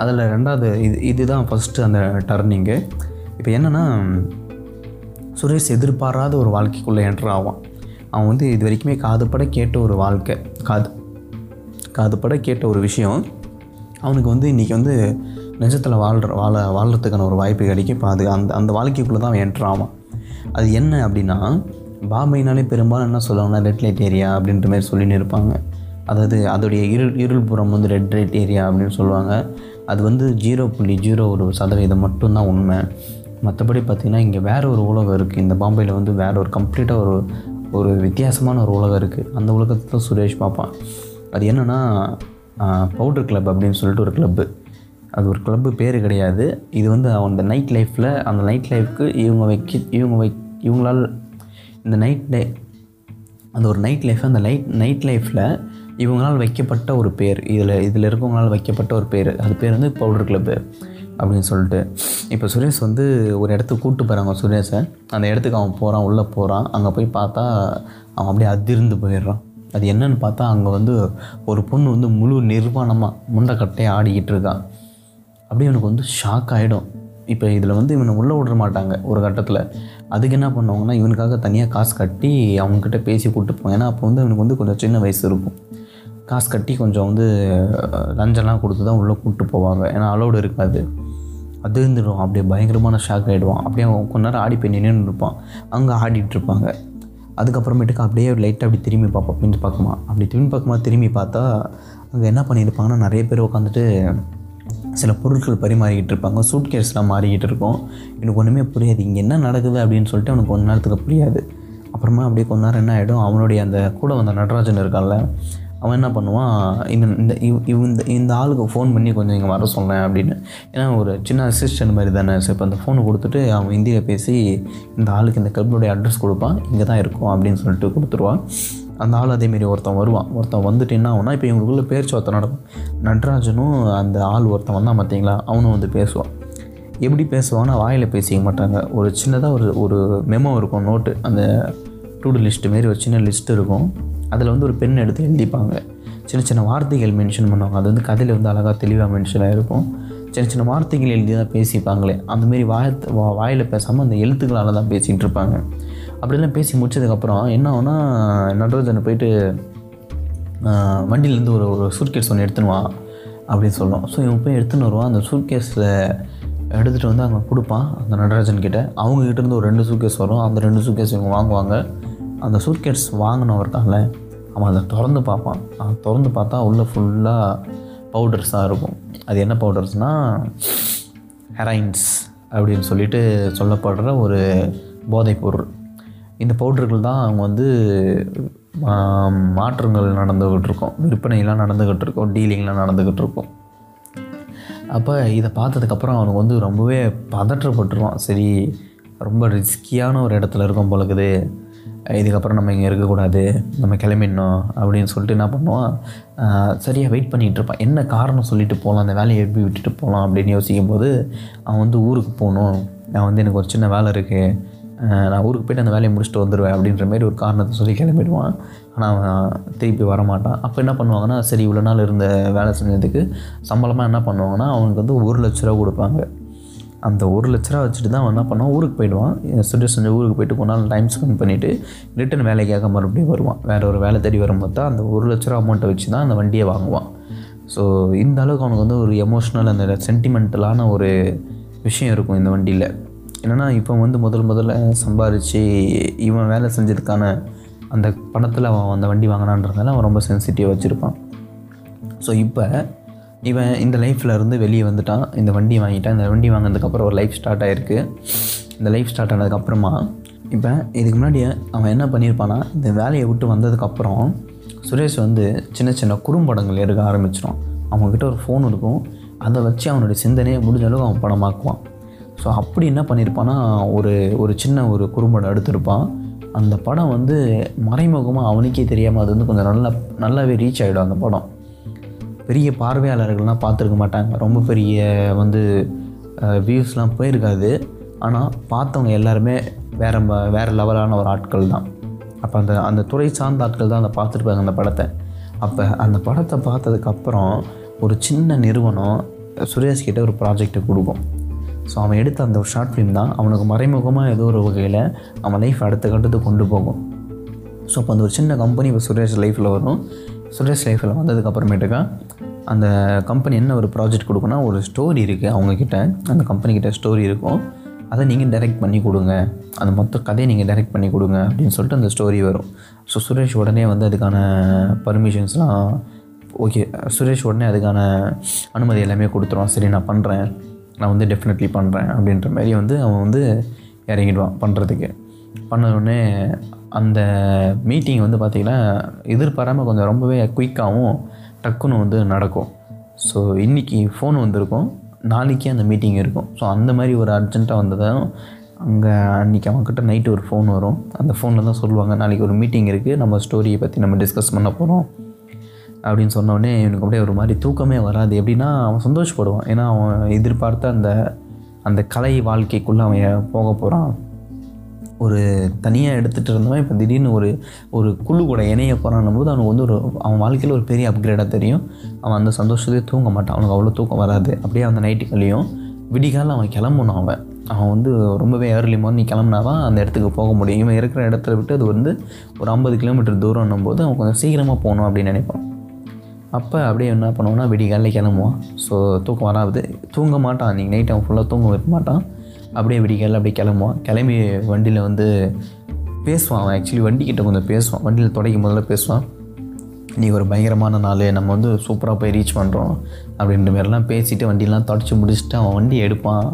அதில் ரெண்டாவது இது இதுதான் ஃபஸ்ட்டு அந்த டர்னிங்கு இப்போ என்னென்னா சுரேஷ் எதிர்பாராத ஒரு வாழ்க்கைக்குள்ளே என்ட்ரு ஆவான். அவன் வந்து இது வரைக்குமே காதுபட கேட்ட ஒரு வாழ்க்கை. காது காதுபட கேட்ட ஒரு விஷயம். அவனுக்கு வந்து இன்றைக்கி வந்து நிஜத்தில் வாழ்கிற வாழ வாழ்கிறதுக்கான ஒரு வாய்ப்பு கிடைக்கும். இப்போ அது அந்த அந்த வாழ்க்கைக்குள்ளே தான் அவன் என்ட்ரு ஆவான். அது என்ன அப்படின்னா பாம்பைனாலே பெரும்பாலும் என்ன சொல்லுவாங்கன்னா ரெட் லைட் ஏரியா அப்படின்ற மாதிரி சொல்லின்னு இருப்பாங்க. அதாவது அதோடைய இருள் இருள் புறம் வந்து ரெட் லைட் ஏரியா அப்படின்னு சொல்லுவாங்க. அது வந்து ஜீரோ புள்ளி ஜீரோ ஒரு சதவீதம் மட்டும்தான் உண்மை. மற்றபடி பார்த்திங்கன்னா இங்கே வேறு ஒரு உலகம் இருக்குது இந்த பாம்பேயில் வந்து வேறு ஒரு கம்ப்ளீட்டாக ஒரு ஒரு வித்தியாசமான ஒரு உலகம் இருக்குது அந்த உலகத்தை தான் சுரேஷ் பார்ப்பான். அது என்னென்னா பவுடர் கிளப் அப்படின்னு சொல்லிட்டு ஒரு கிளப்பு அது ஒரு கிளப்பு பேர் கிடையாது. இது வந்து அந்த நைட் லைஃப்பில் அந்த நைட் லைஃப்க்கு இவங்க வைக்க இவங்க வை இவங்களால் இந்த நைட் டே அந்த ஒரு நைட் லைஃப் அந்த லைட் நைட் லைஃப்பில் இவங்களால் வைக்கப்பட்ட ஒரு பேர் இதில் இதில் இருக்கவங்களால் வைக்கப்பட்ட ஒரு பேர். அது பேர் வந்து பவுடர் கிளப்பு அப்படின்னு சொல்லிட்டு. இப்போ சுரேஷ் வந்து ஒரு இடத்துக்கு கூப்பிட்டு போகிறாங்க சுரேஷை. அந்த இடத்துக்கு அவன் போகிறான் உள்ளே போகிறான் அங்கே போய் பார்த்தா அவன் அப்படியே அதிர்ந்து போயிடுறான். அது என்னன்னு பார்த்தா அங்கே வந்து ஒரு பொண்ணு வந்து முழு நிர்வாணமாக முண்டைக்கட்டையை ஆடிக்கிட்டு இருக்கான் அப்படியே இவனுக்கு வந்து ஷாக் ஆகிடும் இப்போ இதில் வந்து இவனை உள்ளே விட மாட்டாங்க ஒரு கட்டத்தில். அதுக்கு என்ன பண்ணுவாங்கன்னா இவனுக்காக தனியாக காசு கட்டி அவங்கக்கிட்ட பேசி கூப்பிட்டு போவாங்க ஏன்னா அப்போ வந்து இவனுக்கு வந்து கொஞ்சம் சின்ன வயசு இருக்கும். காசு கட்டி கொஞ்சம் வந்து லஞ்சம்லாம் கொடுத்து தான் உள்ளே கூப்பிட்டு போவாங்க. ஏன்னா அலோடு இருக்காது. அது இருந்துடும். அப்படியே பயங்கரமான ஷாக் ஆகிடுவான் அப்படியே அவன் கொஞ்ச நேரம் ஆடி போய் நின்று இருப்பான். அங்கே ஆடிட்டு இருப்பாங்க. அதுக்கப்புறமேட்டுக்கு அப்படியே லைட்டாக அப்படி திரும்பி பார்ப்போம் பின் பக்கமாக அப்படி திரும்பி பக்கமாக திரும்பி பார்த்தா அங்கே என்ன பண்ணியிருப்பாங்கன்னா நிறைய பேர் உட்காந்துட்டு சில பொருட்கள் பரிமாறிக்கிட்டு இருப்பாங்க. சூட் கேஸ்லாம் மாறிக்கிட்டு இருக்கும். எனக்கு ஒன்றுமே புரியாது. இங்கே என்ன நடக்குது அப்படின்னு சொல்லிட்டு அவனுக்கு கொஞ்ச நேரத்துக்கு புரியாது. அப்புறமா அப்படியே கொஞ்ச நேரம் என்ன ஆகிடும் அவனுடைய அந்த கூட வந்த நடராஜன் இருக்கான்ல அவன் என்ன பண்ணுவான்? இந்த இந்த இவ் இவ் இந்த இந்த ஆளுக்கு ஃபோன் பண்ணி கொஞ்சம் இங்கே வர சொன்னேன் அப்படின்னு. ஏன்னா ஒரு சின்ன அசிஸ்டன்ட் மாதிரி தானே. ஸோ இப்போ அந்த ஃபோனை கொடுத்துட்டு அவன் இந்தியில் பேசி இந்த ஆளுக்கு இந்த கிளப்புடைய அட்ரஸ் கொடுப்பான். இங்கே தான் இருக்கும் அப்படின்னு சொல்லிட்டு கொடுத்துருவான். அந்த ஆள் அதேமாரி ஒருத்தன் வருவான். ஒருத்தன் வந்துட்டு என்ன ஆகுனா இப்போ இவங்களுக்குள்ள பேச்சுவார்த்தை நடக்கும். நடராஜனும் அந்த ஆள் ஒருத்தன் வந்தான் பார்த்தீங்களா அவனும் வந்து பேசுவான். எப்படி பேசுவான்னா வாயில் பேசிக்க மாட்டாங்க. ஒரு சின்னதாக ஒரு ஒரு மெமோ இருக்கும் நோட்டு அந்த டூடு லிஸ்ட்டு மாரி ஒரு சின்ன லிஸ்ட் இருக்கும். அதில் வந்து ஒரு பெண் எடுத்து எழுதிப்பாங்க. சின்ன சின்ன வார்த்தைகள் மென்ஷன் பண்ணுவாங்க. அது வந்து கதையில் வந்து அழகாக தெளிவாக மென்ஷன் ஆகிருக்கும் சின்ன சின்ன வார்த்தைகள் எழுதி தான் பேசிப்பாங்களே அந்தமாரி வாய வா- வாயில் பேசாமல் அந்த எழுத்துக்களால் தான் பேசிகிட்டு இருப்பாங்க. அப்படிலாம் பேசி முடிச்சதுக்கப்புறம் என்ன ஆகுனா நடராஜன் போயிட்டு வண்டியிலேருந்து ஒரு ஒரு சூட்கேஸ் ஒன்று எடுத்துனுவான் அப்படின்னு சொல்லும் ஸோ இவன் போய் எடுத்துன்னு வருவான். அந்த சூட்கேஸில் எடுத்துகிட்டு வந்து அவங்க கொடுப்பான் அந்த நடராஜன் கிட்டே. அவங்கக்கிட்டேருந்து ஒரு ரெண்டு சூட்கேஸ் வரும். அந்த ரெண்டு சூட்கேஸ் இவங்க வாங்குவாங்க. அந்த சூட்கேஸ் வாங்கினவர் இருக்கான்ல அவன் அதை திறந்து பார்ப்பான். அவன் திறந்து பார்த்தா உள்ளே ஃபுல்லாக பவுடர்ஸாக இருக்கும். அது என்ன பவுடர்ஸ்னால் ஹெரைன்ஸ் அப்படின்னு சொல்லிட்டு சொல்லப்படுற ஒரு போதைப் பொருள். இந்த பவுடர்கள் தான் அவங்க வந்து மாற்றங்கள் நடந்துக்கிட்டு இருக்கோம் விற்பனைலாம் நடந்துக்கிட்டு இருக்கும் டீலிங்லாம் நடந்துக்கிட்டு இருக்கோம் அப்போ இதை பார்த்ததுக்கப்புறம் அவனுக்கு வந்து ரொம்பவே பதற்றப்பட்டுருவான். சரி ரொம்ப ரிஸ்கியான ஒரு இடத்துல இருக்கும் போலக்குது இதுக்கப்புறம் நம்ம இங்கே இருக்கக்கூடாது. நம்ம கிளம்பிடணும் அப்படின்னு சொல்லிட்டு என்ன பண்ணுவான்? சரியாக வெயிட் பண்ணிகிட்டு இருப்பான். என்ன காரணம் சொல்லிட்டு போகலாம் அந்த வேலையை எப்படி விட்டுட்டு போகலாம் அப்படின்னு யோசிக்கும் போது அவன் வந்து ஊருக்கு போகணும். நான் வந்து எனக்கு ஒரு சின்ன வேலை இருக்குது நான் ஊருக்கு போயிட்டு அந்த வேலையை முடிச்சுட்டு வந்துடுவேன் அப்படின்ற மாதிரி ஒரு காரணத்தை சொல்லி கிளம்பிடுவான். ஆனால் அவன் திருப்பி வரமாட்டான். அப்போ என்ன பண்ணுவாங்கன்னா சரி இவ்வளோ நாள் இருந்த வேலை செஞ்சதுக்கு சம்பளமாக என்ன பண்ணுவாங்கன்னா அவனுக்கு வந்து ஒரு லட்ச ரூபா கொடுப்பாங்க. அந்த ஒரு லட்ச ரூபா வச்சுட்டு தான் அவன் என்ன பண்ணுவான்? ஊருக்கு போயிடுவான். சுரேஷ் செஞ்ச ஊருக்கு போயிட்டு கொஞ்ச நாள் டைம் ஸ்பெண்ட் பண்ணிவிட்டு ரிட்டன் வேலைக்காக மறுபடியும் வருவான். வேறு ஒரு வேலை தேடி வரும்போது தான் அந்த ஒரு லட்ச ரூபா அமௌண்ட்டை வச்சு தான் அந்த வண்டியை வாங்குவான். ஸோ இந்த அளவுக்கு அவனுக்கு வந்து ஒரு எமோஷ்னல் அந்த சென்டிமெண்டலான ஒரு விஷயம் இருக்கும் இந்த வண்டியில். என்னென்னா இப்போ வந்து முதல் முதல்ல சம்பாரித்து இவன் வேலை செஞ்சதுக்கான அந்த பணத்தில் அவன் அந்த வண்டி வாங்கினான்றதால அவன் ரொம்ப சென்சிட்டிவ் வச்சுருப்பான். ஸோ இப்போ இவன் இந்த லைஃப்பில் இருந்து வெளியே வந்துட்டான். இந்த வண்டி வாங்கிட்டான். இந்த வண்டி வாங்கினதுக்கப்புறம் ஒரு லைஃப் ஸ்டார்ட் ஆகிருக்கு இந்த லைஃப் ஸ்டார்ட் ஆனதுக்கப்புறமா இப்போ இதுக்கு முன்னாடி அவன் என்ன பண்ணியிருப்பான்னா இந்த வேலையை விட்டு வந்ததுக்கப்புறம் சுரேஷ் வந்து சின்ன சின்ன குறும்படங்கள் எடுக்க ஆரம்பிச்சிடும் அவங்கக்கிட்ட ஒரு ஃபோன் இருக்கும். அதை வச்சு அவனுடைய சிந்தனையை முடிஞ்ச அளவுக்கு அவன் படமாக்குவான் ஸோ அப்படி என்ன பண்ணியிருப்பான்னா ஒரு ஒரு சின்ன ஒரு குறும்படம் எடுத்திருப்பான். அந்த படம் வந்து மறைமுகமாக அவனுக்கே தெரியாமல் அது வந்து கொஞ்சம் நல்லா நல்லாவே ரீச் ஆகிடும் அந்த படம். பெரிய பார்வையாளர்கள்லாம் பார்த்துருக்க மாட்டாங்க. ரொம்ப பெரிய வந்து வியூஸ்லாம் போயிருக்காது. ஆனால் பார்த்தவங்க எல்லாருமே வேறு வேறு லெவலான ஒரு ஆட்கள் தான். அப்போ அந்த அந்த துறை சார்ந்த ஆட்கள் தான் அதை பார்த்துருப்பாங்க அந்த படத்தை. அப்போ அந்த படத்தை பார்த்ததுக்கப்புறம் ஒரு சின்ன நிறுவனம் சுரேஷ்கிட்ட ஒரு ப்ராஜெக்டை கொடுக்கும். ஸோ அவன் எடுத்த அந்த ஒரு ஷார்ட் ஃபிலிம் தான். அவனுக்கு மறைமுகமாக ஏதோ ஒரு வகையில் அவன் லைஃப் அடுத்த கட்டத்துக்கு கொண்டு போகும். ஸோ அப்போ அந்த ஒரு சின்ன கம்பெனி இப்போ சுரேஷ் லைஃப்பில் வரும். சுரேஷ் லைஃப்பில் வந்ததுக்கப்புறமேட்டுக்கா அந்த கம்பெனி என்ன ஒரு ப்ராஜெக்ட் கொடுக்குன்னா ஒரு ஸ்டோரி இருக்குது அவங்கக்கிட்ட அந்த கம்பெனிக்கிட்ட ஸ்டோரி இருக்கும். அதை நீங்கள் டைரெக்ட் பண்ணி கொடுங்க. அந்த மொத்த கதையை நீங்கள் டைரெக்ட் பண்ணி கொடுங்க அப்படின்னு சொல்லிட்டு அந்த ஸ்டோரி வரும். ஸோ சுரேஷ் உடனே வந்து அதுக்கான பர்மிஷன்ஸ்லாம் ஓகே சுரேஷ் உடனே அதுக்கான அனுமதி எல்லாமே கொடுத்துருவான். சரி நான் பண்ணுறேன் நான் வந்து டெஃபினெட்லி பண்ணுறேன் அப்படின்ற மாதிரி வந்து அவன் வந்து இறங்கிடுவான் பண்ணுறதுக்கு பண்ண அந்த மீட்டிங் வந்து பார்த்திங்கன்னா எதிர்பாராமல் கொஞ்சம் ரொம்பவே குயிக்காகவும் டக்குன்னு வந்து நடக்கும். ஸோ இன்றைக்கி ஃபோன் வந்திருக்கும் நாளைக்கே அந்த மீட்டிங் இருக்கும். ஸோ அந்த மாதிரி ஒரு அர்ஜென்ட்டாக வந்ததும் அங்கே அன்றைக்கி அவங்கக்கிட்ட நைட்டு ஒரு ஃபோன் வரும். அந்த ஃபோனில் தான் சொல்லுவாங்க நாளைக்கு ஒரு மீட்டிங் இருக்குது நம்ம ஸ்டோரியை பற்றி நம்ம டிஸ்கஸ் பண்ண போகிறோம் அப்படின்னு சொன்னோடனே இவனுக்கு அப்படியே ஒரு மாதிரி தூக்கமே வராது. எப்படின்னா அவன் சந்தோஷப்படுவான். ஏன்னா அவன் எதிர்பார்த்த அந்த அந்த கலை வாழ்க்கைக்குள்ளே அவன் போக போகிறான் ஒரு தனியாக எடுத்துகிட்டு இருந்தவன் இப்போ திடீர்னு ஒரு ஒரு குழு கூட இணைய போகிறான் போது அவனுக்கு வந்து ஒரு அவன் வாழ்க்கையில் ஒரு பெரிய அப்கிரேடாக தெரியும். அவன் அந்த சந்தோஷத்தையே தூங்க மாட்டான். அவனுக்கு அவ்வளோ தூக்கம் வராது. அப்படியே அந்த நைட்டுகளையும் விடிகாலம் அவன் கிளம்பணும் அவன். அவன் வந்து ரொம்பவே ஏர்லி மார்னிங் கிளம்புனா தான் அந்த இடத்துக்கு போக முடியும். இவன் இருக்கிற இடத்துல விட்டு அது வந்து ஒரு ஐம்பது கிலோமீட்டர் தூரம்னும் போது அவன் கொஞ்சம் சீக்கிரமாக போகணும் அப்படின்னு நினைப்பான். அப்போ அப்படியே என்ன பண்ணுவான்னா விடிகாலில் கிளம்புவான் ஸோ தூக்கம் வராது. தூங்க மாட்டான். நீங்கள் நைட் அவன் ஃபுல்லாக தூங்க வைக்க மாட்டான். அப்படியே விடிகாலில் அப்படியே கிளம்புவான். கிளம்பி வண்டியில் வந்து பேசுவான். அவன் ஆக்சுவலி வண்டிக்கிட்ட கொஞ்சம் பேசுவான். வண்டியில் தொடக்கும் முதல்ல பேசுவான். நீ ஒரு பயங்கரமான நாள். நம்ம வந்து சூப்பராக போய் ரீச் பண்ணுறோம் அப்படின்ற மாதிரிலாம் பேசிட்டு வண்டியெலாம் தொடச்சி முடிச்சுட்டு அவன் வண்டி எடுப்பான்.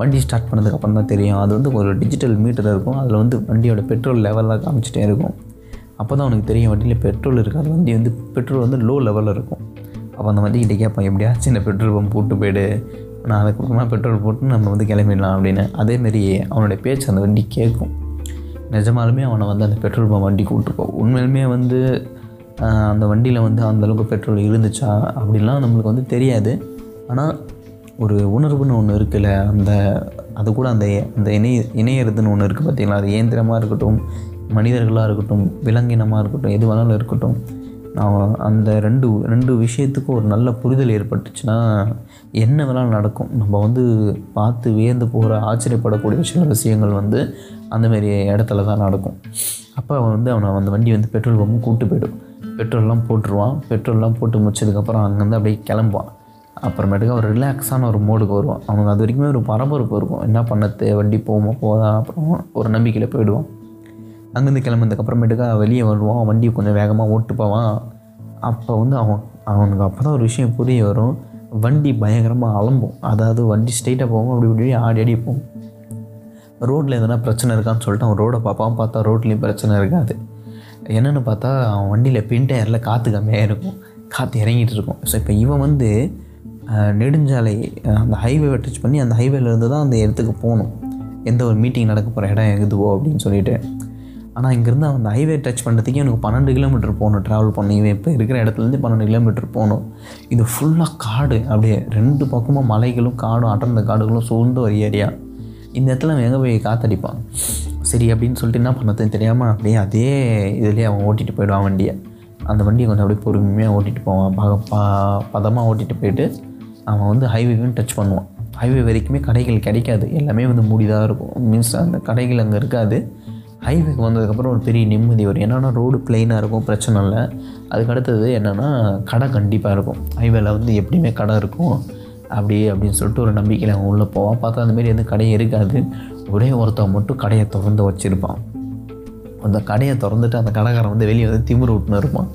வண்டி ஸ்டார்ட் பண்ணதுக்கப்புறம் தான் தெரியும். அது வந்து ஒரு டிஜிட்டல் மீட்டர் இருக்கும். அதில் வந்து வண்டியோட பெட்ரோல் லெவலில் காமிச்சிட்டே இருக்கும். அப்போ தான் அவனுக்கு தெரியும் வண்டியில் பெட்ரோல் இருக்காது வண்டி வந்து பெட்ரோல் வந்து லோ லெவலில் இருக்கும். அப்போ அந்த வண்டிக்கிட்ட கேட்பான் எப்படியாச்சும் இந்த பெட்ரோல் பம்ப் போட்டு போயிடு. நான் அதுக்கப்புறமா பெட்ரோல் போட்டு நம்ம வந்து கிளம்பிடலாம் அப்படின்னு. அதேமாரி அவனுடைய பேச்சு அந்த வண்டி கேட்கும். நிஜமாலுமே அவனை வந்து அந்த பெட்ரோல் பம்ப் வண்டி கூப்பிட்டுப்போம் உண்மையிலுமே வந்து அந்த வண்டியில் வந்து அந்தளவுக்கு பெட்ரோல் இருந்துச்சா அப்படிலாம் நம்மளுக்கு வந்து தெரியாது. ஆனால் ஒரு உணர்வுன்னு ஒன்று இருக்குல்ல அந்த அது கூட அந்த அந்த இணைய இணையறதுன்னு ஒன்று இருக்குது பார்த்தீங்களா அது இயந்திரமாக இருக்கட்டும் மனிதர்களாக இருக்கட்டும் விலங்கினமாக இருக்கட்டும் எது வேணாலும் இருக்கட்டும் நான் அந்த ரெண்டு ரெண்டு விஷயத்துக்கும் ஒரு நல்ல புரிதல் ஏற்பட்டுச்சுன்னா என்ன வேணாலும் நடக்கும். நம்ம வந்து பார்த்து வியந்து போகிற ஆச்சரியப்படக்கூடிய சில விஷயங்கள் வந்து அந்தமாரி இடத்துல தான் நடக்கும். அப்போ அவன் வந்து அவனை அந்த வண்டி வந்து பெட்ரோல் பம்பும் கூப்பிட்டு போயிடும். பெட்ரோல்லாம் போட்டுருவான். பெட்ரோல்லாம் போட்டு முடிச்சதுக்கப்புறம் அங்கேருந்து அப்படியே கிளம்புவான். அப்புறமேட்டுக்கு ஒரு ரிலாக்ஸான ஒரு மோடுக்கு வருவான். அவனுக்கு அது வரைக்குமே ஒரு பரபரப்பு இருக்கும். என்ன பண்ணது வண்டி போகுமா போதா? அப்புறம் ஒரு நம்பிக்கையில் போயிடுவான். அங்கேருந்து கிளம்புனதுக்கப்புறமேட்டுக்கா வெளியே வருவான். வண்டி கொஞ்சம் வேகமாக ஓட்டு போவான் அப்போ வந்து அவன் அவனுக்கு அப்போ தான் ஒரு விஷயம் புரிய வரும். வண்டி பயங்கரமாக அலம்பும். அதாவது வண்டி ஸ்ட்ரைட்டாக போகும் அப்படி இப்படி ஆடி ஆடி போகும். ரோட்டில் எதனா பிரச்சனை இருக்கான்னு சொல்லிட்டு அவன் ரோடை பார்ப்பான் பார்த்தா ரோட்லேயும் பிரச்சனை இருக்காது. என்னென்னு பார்த்தா அவன் வண்டியில் பின் டயரில் காற்று கம்மியாக இருக்கும். காற்று இறங்கிட்டு இருக்கும். ஸோ இப்போ இவன் வந்து நெடுஞ்சாலை அந்த ஹைவேவை டச் பண்ணி அந்த ஹைவேலேருந்து தான் அந்த இடத்துக்கு போகணும். எந்த ஒரு மீட்டிங் நடக்க போகிற இடம் எதுவோ அப்படின்னு சொல்லிட்டு. ஆனால் இங்கேருந்து அந்த ஹைவே டச் பண்ணுறதுக்கே எனக்கு பன்னெண்டு கிலோமீட்டர் போகணும். ட்ராவல் பண்ணி இப்போ இருக்கிற இடத்துலேருந்து பன்னெண்டு கிலோமீட்டர் போகணும். இது ஃபுல்லாக காடு. அப்படியே ரெண்டு பக்கமும் மலைகளும் காடும் அடர்ந்த காடுகளும் சூழ்ந்த ஒரு ஏரியா இந்த இடத்துல அவன் எங்கே போய் காத்தடிப்பான்? சரி அப்படின்னு சொல்லிட்டு என்ன பண்ணதுன்னு தெரியாமல் அப்படியே அதே இதுலேயே அவன் ஓட்டிகிட்டு போயிடுவான் வண்டியை. அந்த வண்டியை கொஞ்சம் அப்படியே பொறுமையாக ஓட்டிகிட்டு போவான். பக ப பதமாக ஓட்டிகிட்டு போயிட்டு அவன் வந்து ஹைவேவையும் டச் பண்ணுவான். ஹைவே வரைக்குமே கடைகள் கிடைக்காது. எல்லாமே வந்து மூடிதான் இருக்கும். மீன்ஸ் அந்த கடைகள் அங்கே இருக்காது. ஹைவேக்கு வந்ததுக்கப்புறம் ஒரு பெரிய நிம்மதி வரும். என்னென்னா ரோடு பிளெயினாக இருக்கும் பிரச்சனை இல்லை. அதுக்கு அடுத்தது என்னென்னா கடை கண்டிப்பாக இருக்கும். ஹைவேல வந்து எப்படியுமே கடை இருக்கும். அப்படி அப்படின்னு சொல்லிட்டு ஒரு நம்பிக்கையில் அவன் உள்ளே போவான். பார்த்தா அந்த எதுவும் எந்த கடையும் இருக்காது. ஒரே ஒருத்தன் மட்டும் கடையை திறந்து வச்சுருப்பான். அந்த கடையை திறந்துட்டு அந்த கடைக்காரன் வந்து வெளியே வந்து திமுரு விட்டுன்னு இருப்பான்.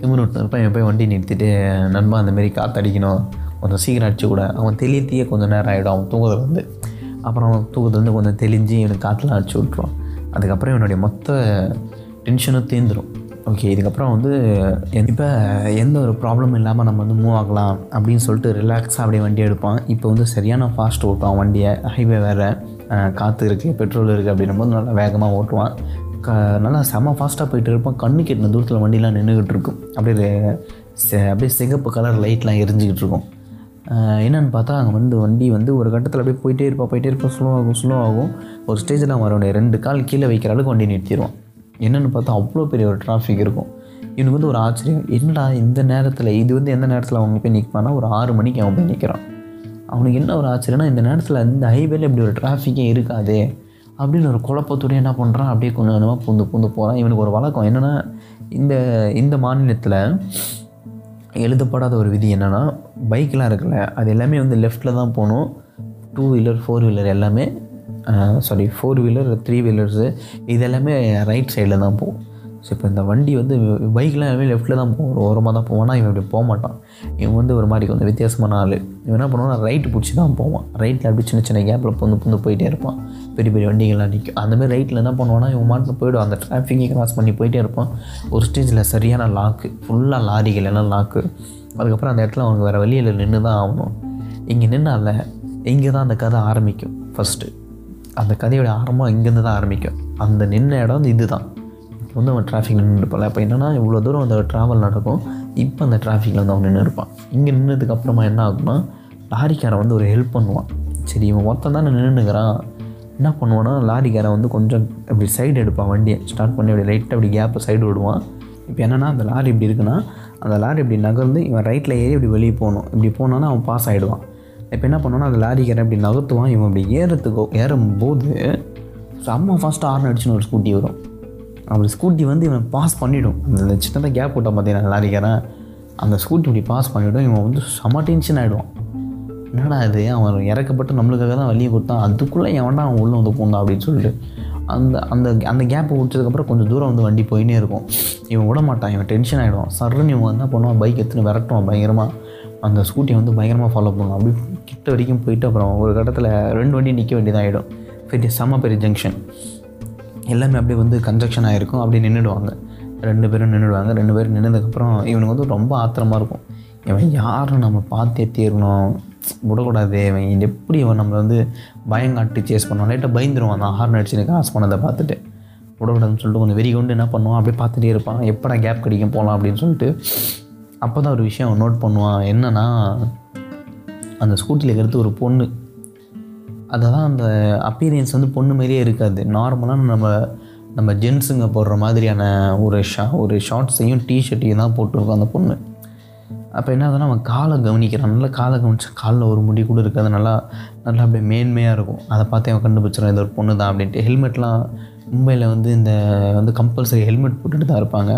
திமிரு விட்டுன்னு இருப்பான் என் போய் வண்டி நிறுத்திட்டு நண்பா அந்தமாரி காற்றடிக்கணும் கொஞ்சம் சீக்கிரம் அடிச்சு கூட. அவன் தெளித்தியே கொஞ்சம் நேரம் ஆகிடும் அவன் தூங்குறது வந்து அப்புறம் அவன் தூக்கத்துலேருந்து கொஞ்சம் தெளிஞ்சு இவனுக்கு காற்றுலாம் அடிச்சு விட்ருவான் அதுக்கப்புறம் இவனுடைய மொத்த டென்ஷனும் தீர்ந்துடும் ஓகே இதுக்கப்புறம் வந்து இப்போ எந்த ஒரு ப்ராப்ளமும் இல்லாமல் நம்ம வந்து மூவ் ஆகலாம் அப்படின்னு சொல்லிட்டு ரிலாக்ஸாக அப்படியே வண்டி எடுப்பான். இப்போ வந்து சரியான ஃபாஸ்ட் ஓட்டுவான் வண்டியை. ஹைவே வேறு காற்று இருக்குது பெட்ரோல் இருக்குது அப்படின்னும் போது நல்லா வேகமாக ஓட்டுவான். க நல்லா செம ஃபாஸ்ட்டாக போயிட்டு இருப்பான். கண்ணு கெட்டின தூரத்தில் வண்டிலாம் நின்றுக்கிட்டு இருக்கும். அப்படியே அப்படியே சிகப்பு கலர் லைட்லாம் எரிஞ்சிக்கிட்டு இருக்கும். என்னென்னு பார்த்தா அங்கே வந்து வண்டி வந்து ஒரு கட்டத்தில் அப்படியே போயிட்டே இருப்பா போயிட்டே இருப்பா ஸ்லோ ஆகும் ஸ்லோ ஆகும். ஒரு ஸ்டேஜில் அவன் அவனுடைய ரெண்டு கால் கீழே வைக்கிற அளவுக்கு வண்டி நிறுத்திடுவான் என்னென்னு பார்த்தா அவ்வளோ பெரிய ஒரு டிராஃபிக் இருக்கும். இவனுக்கு வந்து ஒரு ஆச்சரியம். என்னடா இந்த நேரத்தில் இது வந்து எந்த நேரத்தில் அவங்க போய் நிற்பானா ஒரு ஆறு மணிக்கு அவன் போய் நிற்கிறான். அவனுக்கு என்ன ஒரு ஆச்சரியம்னா இந்த நேரத்தில் இந்த ஹைவேல இப்படி ஒரு டிராஃபிக்கே இருக்காதே அப்படின்னு ஒரு குழப்பத்தோடய என்ன பண்ணுறான் அப்படியே கொஞ்சம் கொஞ்சமாக பூந்து பூந்து போகிறான் இவனுக்கு ஒரு வழக்கம் என்னென்னா இந்த இந்த மாநிலத்தில் எழுதப்படாத ஒரு விதி என்னென்னா பைக்கெலாம் இருக்குல்ல அது எல்லாமே வந்து லெஃப்ட்டில் தான் போகணும். டூ வீலர் ஃபோர் வீலர் எல்லாமே sorry four wheeler three wheelers இது எல்லாமே ரைட் சைடில் தான் போகும். ஸோ இப்போ இந்த வண்டி வந்து பைக்லாம் எல்லாமே லெஃப்ட்டில் தான் போகும். ஓரமாக தான் போவானா இவன் இப்படி போக மாட்டான். இவன் வந்து ஒரு மாதிரி கொஞ்சம் வித்தியாசமான ஆள். இவன் என்ன பண்ணுவான் ரைட்டு பிடிச்சி தான் போவான். ரைட்டில் அப்படி சின்ன சின்ன கேப்பில் புந்து புந்து போயிட்டே இருப்பான். பெரிய பெரிய வண்டிகள்லாம் நிற்கும் அந்தமாதிரி ரைட்டில் என்ன பண்ணுவோன்னா இவன் மாட்டில் போய்டும் அந்த டிராஃபிக்கை கிராஸ் பண்ணி போயிட்டே இருப்பான். ஒரு ஸ்டேஜில் சரியான லாக்கு ஃபுல்லாக லாரிகள் எல்லாம் லாக்கு அதுக்கப்புறம் அந்த இடத்துல அவனுக்கு வேறு வழியில் நின்று தான் ஆகணும். இங்கே நின்னால இங்கே தான் அந்த கதை ஆரம்பிக்கும். ஃபஸ்ட்டு அந்த கதையோட ஆரம்பம் இங்கேருந்து தான் ஆரம்பிக்கும். அந்த நின்ன இடம் வந்து இது தான் இப்போ வந்து அவன் டிராஃபிக் நின்று இருப்பான். அப்போ என்னென்னா இவ்வளோ தூரம் அந்த ட்ராவல் நடக்கும். இப்போ அந்த டிராஃபிக்கில் வந்து அவன் நின்று இருப்பான். இங்கே நின்றதுக்கப்புறமா என்ன ஆகும்னா லாரிக்காரன் வந்து ஒரு ஹெல்ப் பண்ணுவான். சரி இவன் மொத்தம் தானே நின்றுக்கிறான் என்ன பண்ணுவான்னா லாரிக்காரன் வந்து கொஞ்சம் அப்படி சைடு எடுப்பான் வண்டியை. ஸ்டார்ட் பண்ணி அப்படி லைட்டாக அப்படி கேப்பை சைடு விடுவான். இப்போ என்னென்னா அந்த லாரி இப்படி இருக்குன்னா அந்த லாரி இப்படி நகர்ந்து இவன் ரைட்டில் ஏறி இப்படி வெளியே போகணும். இப்படி போனான்னா அவன் பாஸ் ஆகிடுவான் இப்போ என்ன பண்ணுவான்னா அந்த லாரிக்காரன் இப்படி நகர்த்துவான். இவன் இப்படி ஏறத்துக்கோ ஏறும்போது செம்ம ஃபஸ்ட்டு ஆர்ன் அடிச்சுன்னு ஒரு ஸ்கூட்டி வரும். அப்படி ஸ்கூட்டி வந்து இவன் பாஸ் பண்ணிவிடும் அந்த சின்னதாக கேப் விட்டான் பார்த்தீங்கன்னா லாரிக்காரன்? அந்த ஸ்கூட்டி இப்படி பாஸ் பண்ணிவிடும் இவன் வந்து செம்ம டென்ஷன் ஆகிடுவான் என்னடா இது? அவன் இறக்கப்பட்டு நம்மளுக்காக தான் வழியை கொடுத்தான். அதுக்குள்ளே எவன்டா அவன் உள்ளே வந்து பூந்தான் அப்படின்னு சொல்லிட்டு அந்த அந்த அந்த கேப்பை பிடிச்சதுக்கப்புறம் கொஞ்சம் தூரம் வந்து வண்டி போயினே இருக்கும். இவன் விட மாட்டான் இவன் டென்ஷன் ஆகிடுவான் சர்ன்னு இவன் என்ன பண்ணுவான்? பைக் எடுத்துன்னு விரட்டுவான் பயங்கரமாக அந்த ஸ்கூட்டியை வந்து பயங்கரமாக ஃபாலோ பண்ணுவான். அப்படி கிட்ட வரைக்கும் போயிட்டு அப்புறம் ஒரு கட்டத்தில் ரெண்டு வண்டி நிற்க வேண்டியதாக ஆகிடும் பெரிய செம்ம பெரிய ஜங்ஷன் எல்லாமே அப்படியே வந்து கன்ஜக்ஷன் ஆகிருக்கும் அப்படியே நின்றுடுவாங்க ரெண்டு பேரும் நின்றுடுவாங்க ரெண்டு பேரும் நின்றதுக்கப்புறம் இவனுக்கு வந்து ரொம்ப ஆத்திரமாக இருக்கும். இவன் யாரும் நம்ம பார்த்தே தீரணும். விடக்கூடாது இவன் எப்படி அவன் நம்மளை வந்து பயங்காட்டி சேஸ் பண்ணுவான்? லைட்டாக பயந்துருவான். அந்த ஹார்ன் அடிச்சு கிராஸ் பண்ணதை பார்த்துட்டு. விடக்கூடாதுன்னு சொல்லிட்டு கொஞ்சம் வெறி கொண்டு என்ன பண்ணுவான்? அப்படியே பார்த்துட்டே இருப்பான். எப்படா கேப் கிடைக்கும் போகலாம் அப்படின்னு சொல்லிட்டு. அப்போ தான் ஒரு விஷயம் அவன் நோட் பண்ணுவான். என்னன்னா அந்த ஸ்கூட்டியில் இருக்கிறது ஒரு பொண்ணு. அதெல்லாம் அந்த அப்பீரியன்ஸ் வந்து பொண்ணு மாதிரியே இருக்காது. நார்மலாக நம்ம நம்ம ஜென்ஸுங்க போடுற மாதிரியான ஒரு ஷா ஒரு ஷார்ட்ஸையும் டிஷர்ட்டையும் தான் போட்டிருக்கோம் அந்த பொண்ணு. அப்போ என்ன ஆகுதுன்னா அவன் காலை கவனிக்கிறான். நல்லா காலை கவனிச்சா காலில் ஒரு முடி கூட இருக்காது. நல்லா நல்லா அப்படியே மேன்மையாக இருக்கும். அதை பார்த்து அவன் கண்டுபிடிச்சிடும் இது ஒரு பொண்ணு தான் அப்படின்ட்டு. ஹெல்மெட்லாம் மும்பையில் வந்து இந்த வந்து கம்பல்சரி ஹெல்மெட் போட்டுட்டு தான் இருப்பாங்க.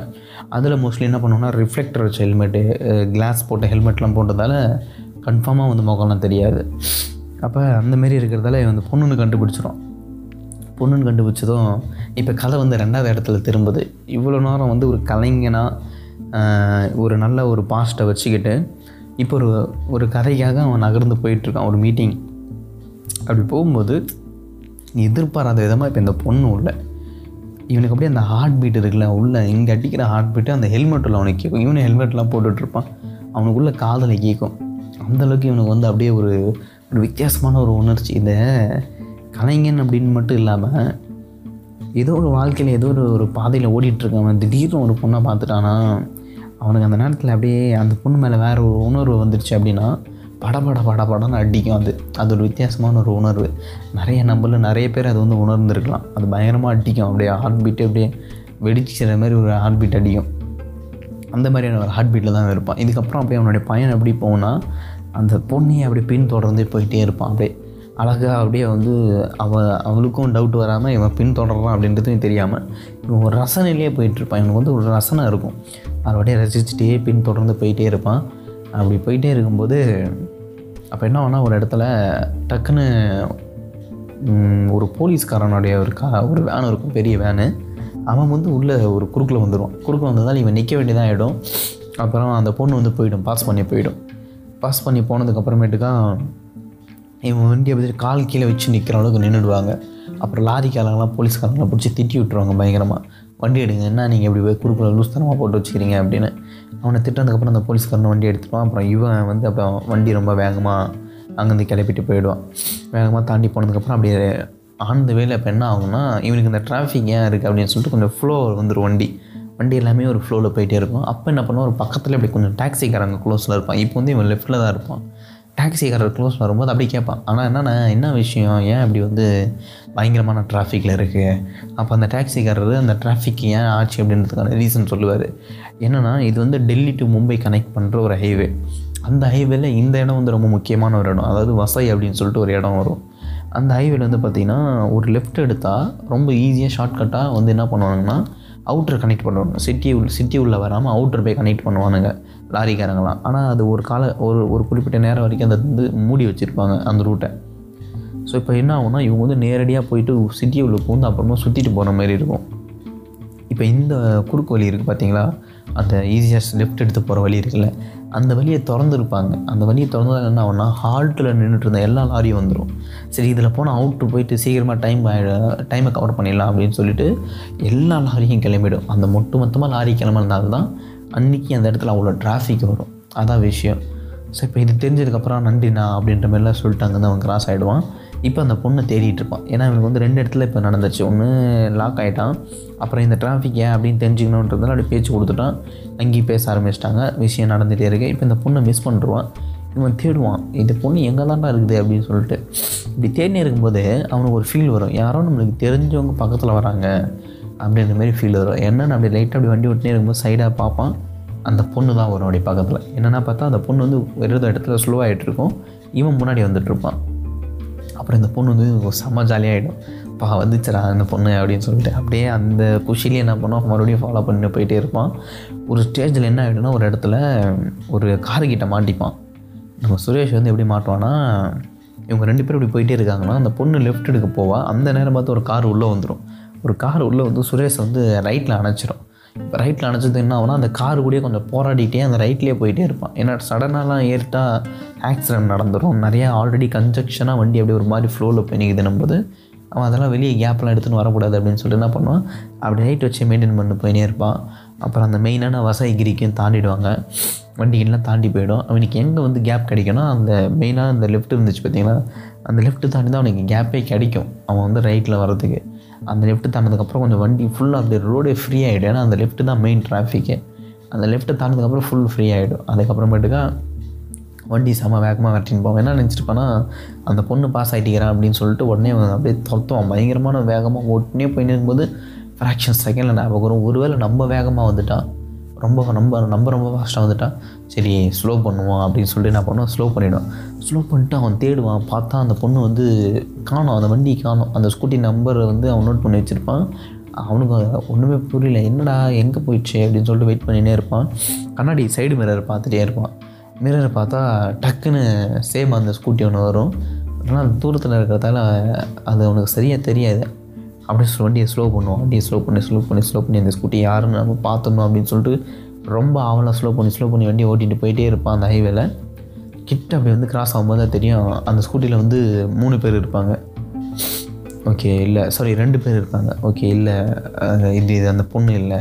அதில் மோஸ்ட்லி என்ன பண்ணுவோம்னா ரிஃப்ளெக்டர் வச்ச ஹெல்மெட்டு கிளாஸ் போட்ட ஹெல்மெட்லாம் போட்டதால் கன்ஃபார்மாக வந்து முகம்லாம் தெரியாது. அப்போ அந்தமாரி இருக்கிறதால வந்து பொண்ணுன்னு கண்டுபிடிச்சிடும் பொண்ணுன்னு கண்டுபிடிச்சதும் இப்போ கதை வந்து ரெண்டாவது இடத்துல திரும்புது. இவ்வளோ நேரம் வந்து ஒரு கலைஞனாக ஒரு நல்ல ஒரு பாஸ்ட்டை வச்சுக்கிட்டு இப்போ ஒரு ஒரு கதைக்காக அவன் நகர்ந்து போயிட்டுருக்கான் ஒரு மீட்டிங் அப்படி போகும்போது எதிர்பாராத விதமாக இப்போ இந்த பொண்ணு உள்ள இவனுக்கு அப்படியே அந்த ஹார்ட் பீட் இருக்குல்ல உள்ள இங்கே அடிக்கிற ஹார்ட் பீட்டு அந்த ஹெல்மெட்டில் அவனுக்கு கேட்கும் இவனு ஹெல்மெட்லாம் போட்டுட்ருப்பான் அவனுக்குள்ள காதலை கேட்கும் அந்தளவுக்கு இவனுக்கு வந்து அப்படியே ஒரு ஒரு வித்தியாசமான ஒரு உணர்ச்சி. இந்த கலைஞன் அப்படின்னு மட்டும் இல்லாமல் ஏதோ ஒரு வாழ்க்கையில் ஏதோ ஒரு ஒரு பாதையில் ஓடிட்டுருக்கவன் திடீர்னு ஒரு பொண்ணை பார்த்துட்டானா அவனுக்கு அந்த நேரத்தில் அப்படியே அந்த பொண்ணு மேலே வேறு ஒரு உணர்வு வந்துடுச்சு அப்படின்னா படபட படபடன்னு அடிக்கும் அது. அது ஒரு வித்தியாசமான ஒரு உணர்வு. நிறைய நம்மள நிறைய பேர் அது வந்து உணர்ந்துருக்கலாம். அது பயங்கரமாக அடிக்கும். அப்படியே ஹார்ட் பீட்டு அப்படியே வெடிச்சிக்கிற மாதிரி ஒரு ஹார்ட் பீட் அடிக்கும். அந்த மாதிரியான ஒரு ஹார்ட் பீட்டில் தான் இருப்பான். இதுக்கப்புறம் அப்படியே அவனுடைய பையன் எப்படி போகும்னா அந்த பொண்ணையை அப்படியே பின் தொடர்ந்து போயிட்டே இருப்பான். அப்படியே அழகாக அப்படியே வந்து அவ அவளுக்கும் டவுட் வராமல் இவன் பின் தொடர்றான் அப்படின்றதும் தெரியாமல் ஒரு ரசனையிலேயே போயிட்டுருப்பான். இவனுக்கு வந்து ஒரு ரசனை இருக்கும். அதை அப்படியே ரசிச்சுட்டே பின் தொடர்ந்து போயிட்டே இருப்பான். அப்படி போயிட்டே இருக்கும்போது அப்போ என்ன ஆனா ஒரு இடத்துல டக்குன்னு ஒரு போலீஸ்காரனுடைய ஒரு கா ஒரு வேன் இருக்கும் பெரிய வேனு அவன் வந்து உள்ளே ஒரு குறுக்கில் வந்துடுவான் குறுக்கில் வந்ததால் இவன் நிற்க வேண்டியதாக ஆகிடும் அப்புறம் அந்த பொண்ணு வந்து போயிடும் பாஸ் பண்ணி போயிடும். பாஸ் பண்ணி போனதுக்கப்புறமேட்டுக்கா இவன் வண்டியை பற்றி கால் கீழே வச்சு நிற்கிற அளவுக்கு நின்றுடுவாங்க அப்புறம் லாரிக்காரங்களாம் போலீஸ்காரங்களாம் பிடிச்சி திட்டி விட்டுருவாங்க பயங்கரமாக வண்டி எடுங்க என்ன நீங்கள் இப்படி போய் குறுக்கில் லூஸ்தனமாக போட்டு வச்சுக்கிறீங்க அப்படின்னு. அவனை திட்டினதுக்கப்புறம் அந்த போலீஸ்காரன் வண்டி எடுத்துடுவான். அப்புறம் இவன் வந்து அப்போ வண்டி ரொம்ப வேகமாக அங்கேருந்து கிளப்பிட்டு போயிடுவான். வேகமாக தாண்டி போனதுக்கப்புறம் அப்படியே ஆனந்த வேலை இப்போ என்ன ஆகும்னா இவனுக்கு இந்த டிராஃபிக் ஏன் இருக்குது அப்படின்னு சொல்லிட்டு கொஞ்சம் ஃப்ளோ வந்துடும் வண்டி. வண்டி எல்லாமே ஒரு ஃப்ளோவில் போயிட்டே இருக்கும். அப்போ என்ன பண்ணுவான்? ஒரு பக்கத்தில் இப்படி கொஞ்சம் டாக்ஸிக்காரங்க க்ளோஸில் இருப்பான். இப்போ வந்து இவன் லெஃப்ட்டில் தான் இருப்பான். டாக்ஸிக்காரர் க்ளோஸ் வரும்போது அப்படி கேட்பான். ஆனால் என்னென்ன என்ன விஷயம்? ஏன் இப்படி வந்து பயங்கரமான டிராஃபிக்கில் இருக்குது அப்போ அந்த டாக்ஸிக்காரர் அந்த டிராஃபிக் ஏன் ஆச்சு அப்படின்றதுக்கான ரீசன் சொல்லுவார். என்னென்னா இது வந்து டெல்லி டு மும்பை கனெக்ட் பண்ணுற ஒரு ஹைவே அந்த ஹைவேல இந்த இடம் வந்து ரொம்ப முக்கியமான ஒரு இடம். அதாவது வசை அப்படின்னு சொல்லிட்டு ஒரு இடம் வரும். அந்த ஹைவேல வந்து பார்த்திங்கன்னா ஒரு லெஃப்ட் எடுத்தால் ரொம்ப ஈஸியாக ஷார்ட்கட்டாக வந்து என்ன பண்ணுவாங்கன்னா அவுட்டர் கனெக்ட் பண்ணுவாங்க. சிட்டி உள்ள சிட்டி உள்ளே வராமல் அவுட்டர் போய் கனெக்ட் பண்ணுவானுங்க. லாரிக்காரங்களாம். ஆனால் அது ஒரு கால ஒரு ஒரு குறிப்பிட்ட நேரம் வரைக்கும் அதை வந்து மூடி வச்சுருப்பாங்க அந்த ரூட்டை. ஸோ இப்போ என்ன ஆகும்னா இவங்க வந்து நேரடியாக போயிட்டு சிட்டியை உள்ள பூந்து அப்புறமா சுற்றிட்டு போகிற மாதிரி இருக்கும். இப்போ இந்த குறுக்கு வழி இருக்குது பார்த்தீங்களா அந்த ஈஸியஸ்ட் லெஃப்ட் எடுத்து போகிற வழி இருக்குல்ல அந்த வழியை திறந்துருப்பாங்க. அந்த வழியை திறந்ததால் என்ன ஆகும்னா ஹால்ட்டில் நின்றுட்டு இருந்த எல்லா லாரியும் வந்துடும் சரி இதில் போனால் அவுட்டு போயிட்டு சீக்கிரமாக டைம் டைமை கவர் பண்ணிடலாம் அப்படின்னு சொல்லிட்டு எல்லா லாரியும் கிளம்பிடும். அந்த மொட்டு மொத்தமாக லாரி கிளம்புனதால தான் அன்றைக்கி அந்த இடத்துல அவ்வளோ டிராஃபிக் வரும். அதான் விஷயம். ஸோ இப்போ இது தெரிஞ்சதுக்கப்புறம் நன்றிண்ணா அப்படின்ற மாதிரிலாம் சொல்லிட்டு அங்கே அவன் கிராஸ் ஆகிடுவான் இப்போ அந்த பொண்ணை தேடிட்டு இருப்பான். ஏன்னா இவனுக்கு வந்து ரெண்டு இடத்துல இப்போ நடந்துச்சு ஒன்று லாக் ஆகிட்டான் அப்புறம் இந்த டிராஃபிக் ஏன் அப்படின்னு தெரிஞ்சுக்கணுன்றதுனால அப்படி பேச்சு கொடுத்துட்டான். அங்கேயும் பேச ஆரம்பிச்சிட்டாங்க. விஷயம் நடந்துகிட்டே இருக்கு. இப்போ இந்த பொண்ணை மிஸ் பண்ணிடுவான். இவன் தேடுவான். இந்த பொண்ணு எங்கே தான்டா இருக்குது அப்படின்னு சொல்லிட்டு. இப்படி தேடினே இருக்கும்போது அவனுக்கு ஒரு ஃபீல் வரும். யாரோ நம்மளுக்கு தெரிஞ்சவங்க பக்கத்தில் வராங்க. அப்படின்ற மாதிரி ஃபீல் வரும். என்னென்னு அப்படி லைட்டாக அப்படி வண்டி ஓட்டினே இருக்கும்போது சைடாக பார்ப்பான். அந்த பொண்ணு தான் வரும் அப்படி பக்கத்தில். என்னென்னா பார்த்தா அந்த பொண்ணு வந்து ஒரு இடத்துல ஸ்லோவாகிட்டு இருக்கும். இவன் முன்னாடி வந்துட்டு இருப்பான். அப்புறம் இந்த பொண்ணு வந்து செம்ம ஜாலியாகிடும் பா வந்துச்சுரா அந்த பொண்ணு அப்படின்னு சொல்லிட்டு அப்படியே அந்த குஷிலேயே என்ன பண்ணுவோம் மறுபடியும் ஃபாலோ பண்ணி போயிட்டே இருப்பான். ஒரு ஸ்டேஜில் என்ன ஆகிடும்னா ஒரு இடத்துல ஒரு காருக்கிட்ட மாட்டிப்பான். நம்ம சுரேஷ் வந்து எப்படி மாட்டுவான்னா இவங்க ரெண்டு பேரும் இப்படி போயிட்டே இருக்காங்கன்னா அந்த பொண்ணு லெஃப்ட் எடுக்க போவா. அந்த நேரம் பார்த்து ஒரு கார் உள்ளே வந்துடும் ஒரு கார் உள்ளே வந்து சுரேஷ் வந்து ரைட்டில் அணைச்சிரும். இப்போ ரைட்டில் அணைச்சது என்ன ஆகுனா அந்த கார் கூடயே கொஞ்சம் போராடிட்டே அந்த ரைட்லேயே போயிட்டே இருப்பான். ஏன்னா சடனாலாம் ஏறிட்டால் ஆக்சிடென்ட் நடந்துடும் நிறையா ஆல்ரெடி கன்ஜெக்ஷனாக வண்டி அப்படியே ஒரு மாதிரி ஃப்ளோவில் போய் நிற்குதுன்னும் போது அவன் அதெல்லாம் வெளியே கேப்லாம் எடுத்துன்னு வரக்கூடாது அப்படின்னு சொல்லிட்டு என்ன பண்ணுவான்? அப்படி ரைட் வச்சு மெயின்டைன் பண்ணி போயினே இருப்பான். அப்புறம் அந்த மெயினான கிரிக்கும் தாண்டிடுவாங்க. வண்டிகள்லாம் தாண்டி போயிடும். அவனுக்கு எங்கே வந்து கேப் கிடைக்கும்னா அந்த மெயினாக அந்த லெஃப்ட் இருந்துச்சு பார்த்தீங்கன்னா அந்த லெஃப்ட்டு தாண்டி தான் அவனுக்கு கேப்பே கிடைக்கும். அவன் வந்து ரைட்டில் வர்றதுக்கு. அந்த லெஃப்ட்டு தாண்டினதுக்கப்புறம் கொஞ்சம் வண்டி ஃபுல்லாக அப்படியே ரோடே ஃப்ரீ ஆகிடும் ஏன்னா அந்த லெஃப்ட்டு தான் மெயின் டிராஃபிக்கே அந்த லெஃப்ட்டை தாண்டினதுக்கப்புறம் ஃபுல் ஃப்ரீ ஆகிடும் அதுக்கப்புறமேட்டுக்கா வண்டி செம வேகமாக வெட்டின்னு போவோம் என்ன நினச்சிருப்பானா அந்த பொண்ணு பாஸ் ஆகிட்டிக்கிறான் அப்படின்னு சொல்லிட்டு உடனே அப்படியே துரத்துவான். பயங்கரமான வேகமாக உடனே போயின்னு நிற்கும்போது ஃப்ராக்ஷன் செகண்டில் ஞாபகம் வரும். ஒருவேளை நம்ம வேகமாக வந்துட்டான் ரொம்ப நம்ம நம்ம ரொம்ப ஃபாஸ்ட்டாக வந்துட்டான் சரி ஸ்லோ பண்ணுவான் அப்படின்னு சொல்லிட்டு என்ன பண்ணுவான் ஸ்லோ பண்ணிவிடுவான் ஸ்லோ பண்ணிட்டு அவன் தேடுவான் பார்த்தா அந்த பொண்ணு வந்து காணும். அந்த வண்டி காணும். அந்த ஸ்கூட்டி நம்பரை வந்து அவன் நோட் பண்ணி வச்சுருப்பான். அவனுக்கு ஒன்றுமே புரியல. என்னடா எங்கே போயிடுச்சு? அப்படின்னு சொல்லிட்டு வெயிட் பண்ணினே இருப்பான். கண்ணாடி சைடு மிரர் பார்த்துட்டே இருப்பான். மிரரை பார்த்தா டக்குன்னு சேம் அந்த ஸ்கூட்டி ஒன்று வரும். ஆனால் தூரத்தில் இருக்கிறதால அது அவனுக்கு சரியாக தெரியாது. அப்படியே ஸ்லோ வண்டியை ஸ்லோ பண்ணுவோம் வண்டியை ஸ்லோ பண்ணி ஸ்லோ பண்ணி ஸ்லோ பண்ணி அந்த ஸ்கூட்டி யாருன்னு நம்ம பார்த்துடணும் அப்படின்னு சொல்லிட்டு ரொம்ப ஆவலாக ஸ்லோ பண்ணி ஸ்லோ பண்ணி வண்டியை ஓட்டிகிட்டு போயிட்டே இருப்பான் அந்த ஹைவேல கிட்ட அப்படி வந்து கிராஸ் ஆகும்போது தான் தெரியும் அந்த ஸ்கூட்டியில் வந்து மூணு பேர் இருப்பாங்க. ஓகே இல்லை சாரி ரெண்டு பேர் இருப்பாங்க. ஓகே இல்லை இது இது அந்த பொண்ணு இல்லை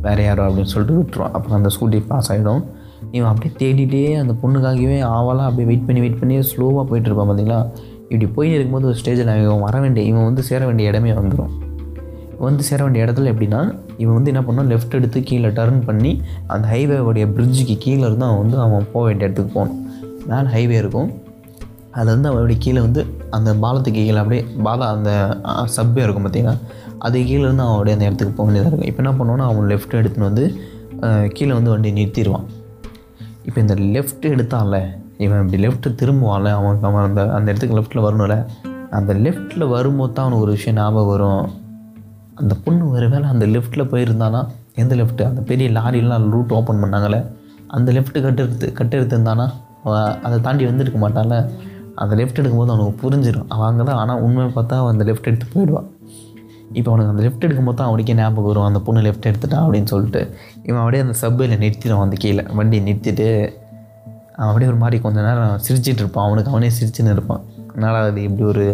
வேறு யாரோ அப்படின்னு சொல்லிட்டு விட்டுருவான். அப்புறம் அந்த ஸ்கூட்டி பாஸ் ஆகிடும் இவன் அப்படியே தேடிட்டே அந்த பொண்ணுக்காகவே ஆவலாக அப்படியே வெயிட் பண்ணி வெயிட் பண்ணி ஸ்லோவாக போயிட்டு இருப்பான் பார்த்தீங்களா இப்படி போய் இருக்கும்போது ஒரு ஸ்டேஜில் இவன் வர வேண்டிய இவன் வந்து சேர வேண்டிய இடமே வந்துடும் வந்து சேர வேண்டிய இடத்துல எப்படின்னா இவன் வந்து என்ன பண்ணான்? லெஃப்ட் எடுத்து கீழே டர்ன் பண்ணி அந்த ஹைவேவுடைய பிரிட்ஜுக்கு கீழே இருந்து அவன் வந்து அவன் போக வேண்டிய இடத்துக்கு போகணும் மேலே ஹைவே இருக்கும். அதில் வந்து அவன் கீழே வந்து அந்த பாலத்துக்கு கீழே அப்படியே பாலா அந்த சப்பே இருக்கும் பார்த்தீங்கன்னா அது கீழே இருந்து அவன் அப்படியே அந்த இடத்துக்கு போக வேண்டியதாக இருக்கும். இப்போ என்ன பண்ணுவோன்னா அவன் லெஃப்ட் எடுத்துன்னு வந்து கீழே வந்து வண்டி நிறுத்திடுவான் இப்போ இந்த லெஃப்ட் எடுத்தான்ல இவன் இப்படி லெஃப்ட்டு திரும்புவான்ல அவன் அவன் அந்த அந்த இடத்துக்கு லெஃப்ட்டில் வரணும்ல? அந்த லெஃப்ட்டில் வரும்போது தான் அவனுக்கு ஒரு விஷயம் ஞாபகம் வரும். அந்த பொண்ணு ஒரு வேளை அந்த லெஃப்ட்டில் போயிருந்தானா? எந்த லெஃப்ட்டு அந்த பெரிய லாரிலாம் ரூட் ஓப்பன் பண்ணாங்களே. அந்த லெஃப்ட்டு கட்டெடுத்து எடுத்து அதை தாண்டி வந்துருக்க மாட்டான்ல. அந்த லெஃப்ட் எடுக்கும்போது அவனுக்கு புரிஞ்சிடும் அவன் அங்கே தான் ஆனால் உண்மையை பார்த்தா அவன் அந்த லெஃப்ட் எடுத்து போயிடுவான். இப்போ அவனுக்கு அந்த லெஃப்ட் எடுக்கும்போது தான் அவனுக்கே ஞாபகம் வரும். அந்த பொண்ணு லெஃப்ட் எடுத்துட்டான் அப்படின்னு சொல்லிட்டு. இவன் அப்படியே அந்த சப்பில் நிறுத்திடுவான் அந்த கீழே. வண்டியை நிறுத்திட்டு அவன் அப்படியே ஒரு மாதிரி கொஞ்ச நேரம் சிரிச்சிட்டு இருப்பான். அவனுக்கு அவனே சிரிச்சுன்னு இருப்பான். என்னடா அது இப்படி ஒரு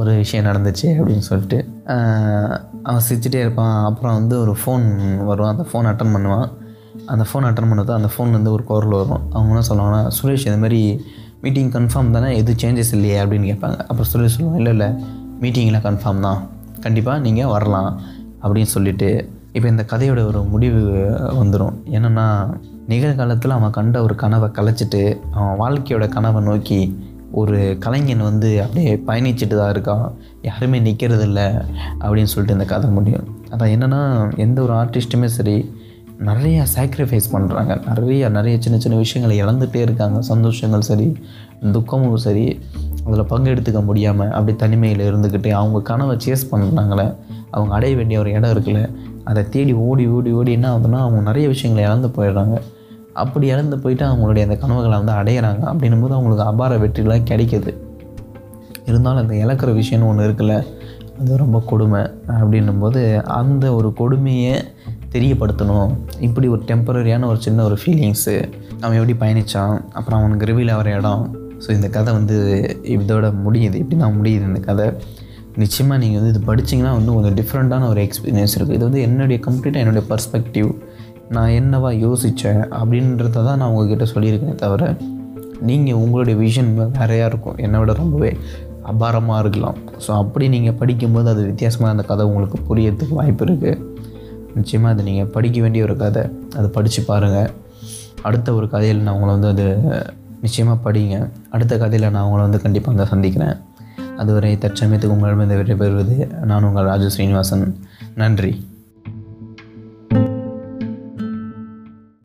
ஒரு விஷயம் நடந்துச்சு அப்படின்னு சொல்லிட்டு. அவன் சிரிச்சிட்டே இருப்பான். அப்புறம் வந்து ஒரு ஃபோன் வரும் அந்த ஃபோன் அட்டன் பண்ணுவான். அந்த ஃபோன் அட்டன் பண்ணது அந்த ஃபோன்லேருந்து ஒரு குரல் வரும். அவங்க என்ன சொல்லுவாங்கன்னா சுரேஷ் இந்த மாதிரி மீட்டிங் கன்ஃபார்ம் தானே? எதுவும் சேஞ்சஸ் இல்லையே? அப்படின்னு கேட்பாங்க. அப்புறம் சுரேஷ் சொல்லுவாங்க இல்லை இல்லை. மீட்டிங்கில் கன்ஃபார்ம் தான். கண்டிப்பாக நீங்கள் வரலாம். அப்படின்னு சொல்லிவிட்டு இப்போ இந்த கதையோட ஒரு முடிவு வந்துடும் என்னென்னா நிகழ்காலத்தில் அவன் கண்ட ஒரு கனவை கலைச்சிட்டு அவன் வாழ்க்கையோட கனவை நோக்கி ஒரு கலைஞன் வந்து அப்படியே பயணிச்சுட்டு தான் இருக்கான். யாருமே நிற்கிறது இல்லை அப்படின்னு சொல்லிட்டு இந்த கதை முடியும். அதான் என்னென்னா எந்த ஒரு ஆர்டிஸ்ட்டுமே சரி நிறையா சாக்ரிஃபைஸ் பண்ணுறாங்க நிறையா நிறைய சின்ன சின்ன விஷயங்களை இழந்துகிட்டே இருக்காங்க. சந்தோஷங்கள் சரி துக்கமும் சரி அதில் பங்கெடுத்துக்க முடியாமல் அப்படி தனிமையில் இருந்துக்கிட்டு அவங்க கனவை சேஸ் பண்ணுறாங்களே அவங்க அடைய வேண்டிய ஒரு இடம் இருக்குல்ல அதை தேடி ஓடி ஓடி ஓடி என்ன ஆகுதுன்னா அவங்க நிறைய விஷயங்களை இழந்து போயிடுறாங்க. அப்படி இழந்து போயிட்டு அவங்களுடைய அந்த கனவுகளை வந்து அடையிறாங்க. அப்படின்னும் போது அவங்களுக்கு அபார வெற்றிகளாக கிடைக்கிது. இருந்தாலும் அந்த இழக்கிற விஷயம்னு ஒன்று இருக்குல்ல அது ரொம்ப கொடுமை. அப்படின்னும் போது அந்த ஒரு கொடுமையை தெரியப்படுத்தணும். இப்படி ஒரு டெம்பரரியான ஒரு சின்ன ஒரு ஃபீலிங்ஸு அவன் எப்படி பயணித்தான் அப்புறம் அவனுக்கு ரிவீல் ஆகிற இடம். ஸோ இந்த கதை வந்து இதோட முடியுது. இப்படி தான் முடியுது இந்த கதை. நிச்சயமாக நீங்கள் வந்து இது படிச்சிங்கன்னா வந்து கொஞ்சம் டிஃப்ரெண்ட்டான ஒரு எக்ஸ்பீரியன்ஸ் இருக்குது இது வந்து என்னுடைய கம்ப்ளீட்டாக என்னுடைய பர்ஸ்பெக்டிவ் நான் என்னவா யோசித்தேன் அப்படின்றத தான் நான் உங்ககிட்ட சொல்லியிருக்கேன் தவிர நீங்கள் உங்களுடைய விஷன் வேறையாக இருக்கும். என்னை விட ரொம்பவே அபாரமாக இருக்கலாம். ஸோ அப்படி நீங்கள் படிக்கும்போது அது வித்தியாசமாக அந்த கதை உங்களுக்கு புரியறதுக்கு வாய்ப்பு இருக்குது நிச்சயமாக அது நீங்கள் படிக்க வேண்டிய ஒரு கதை. அதை படித்து பாருங்கள் அடுத்த ஒரு கதையில் நான் உங்களை வந்து அது நிச்சயமாக படிங்க. அடுத்த கதையில் நான் உங்களை வந்து கண்டிப்பாக வந்து சந்திக்கிறேன். அதுவரை தற்சமயத்துக்கு உங்களிடமிருந்து விடைபெறுவது நான் உங்கள் ராஜு ஸ்ரீனிவாசன். நன்றி.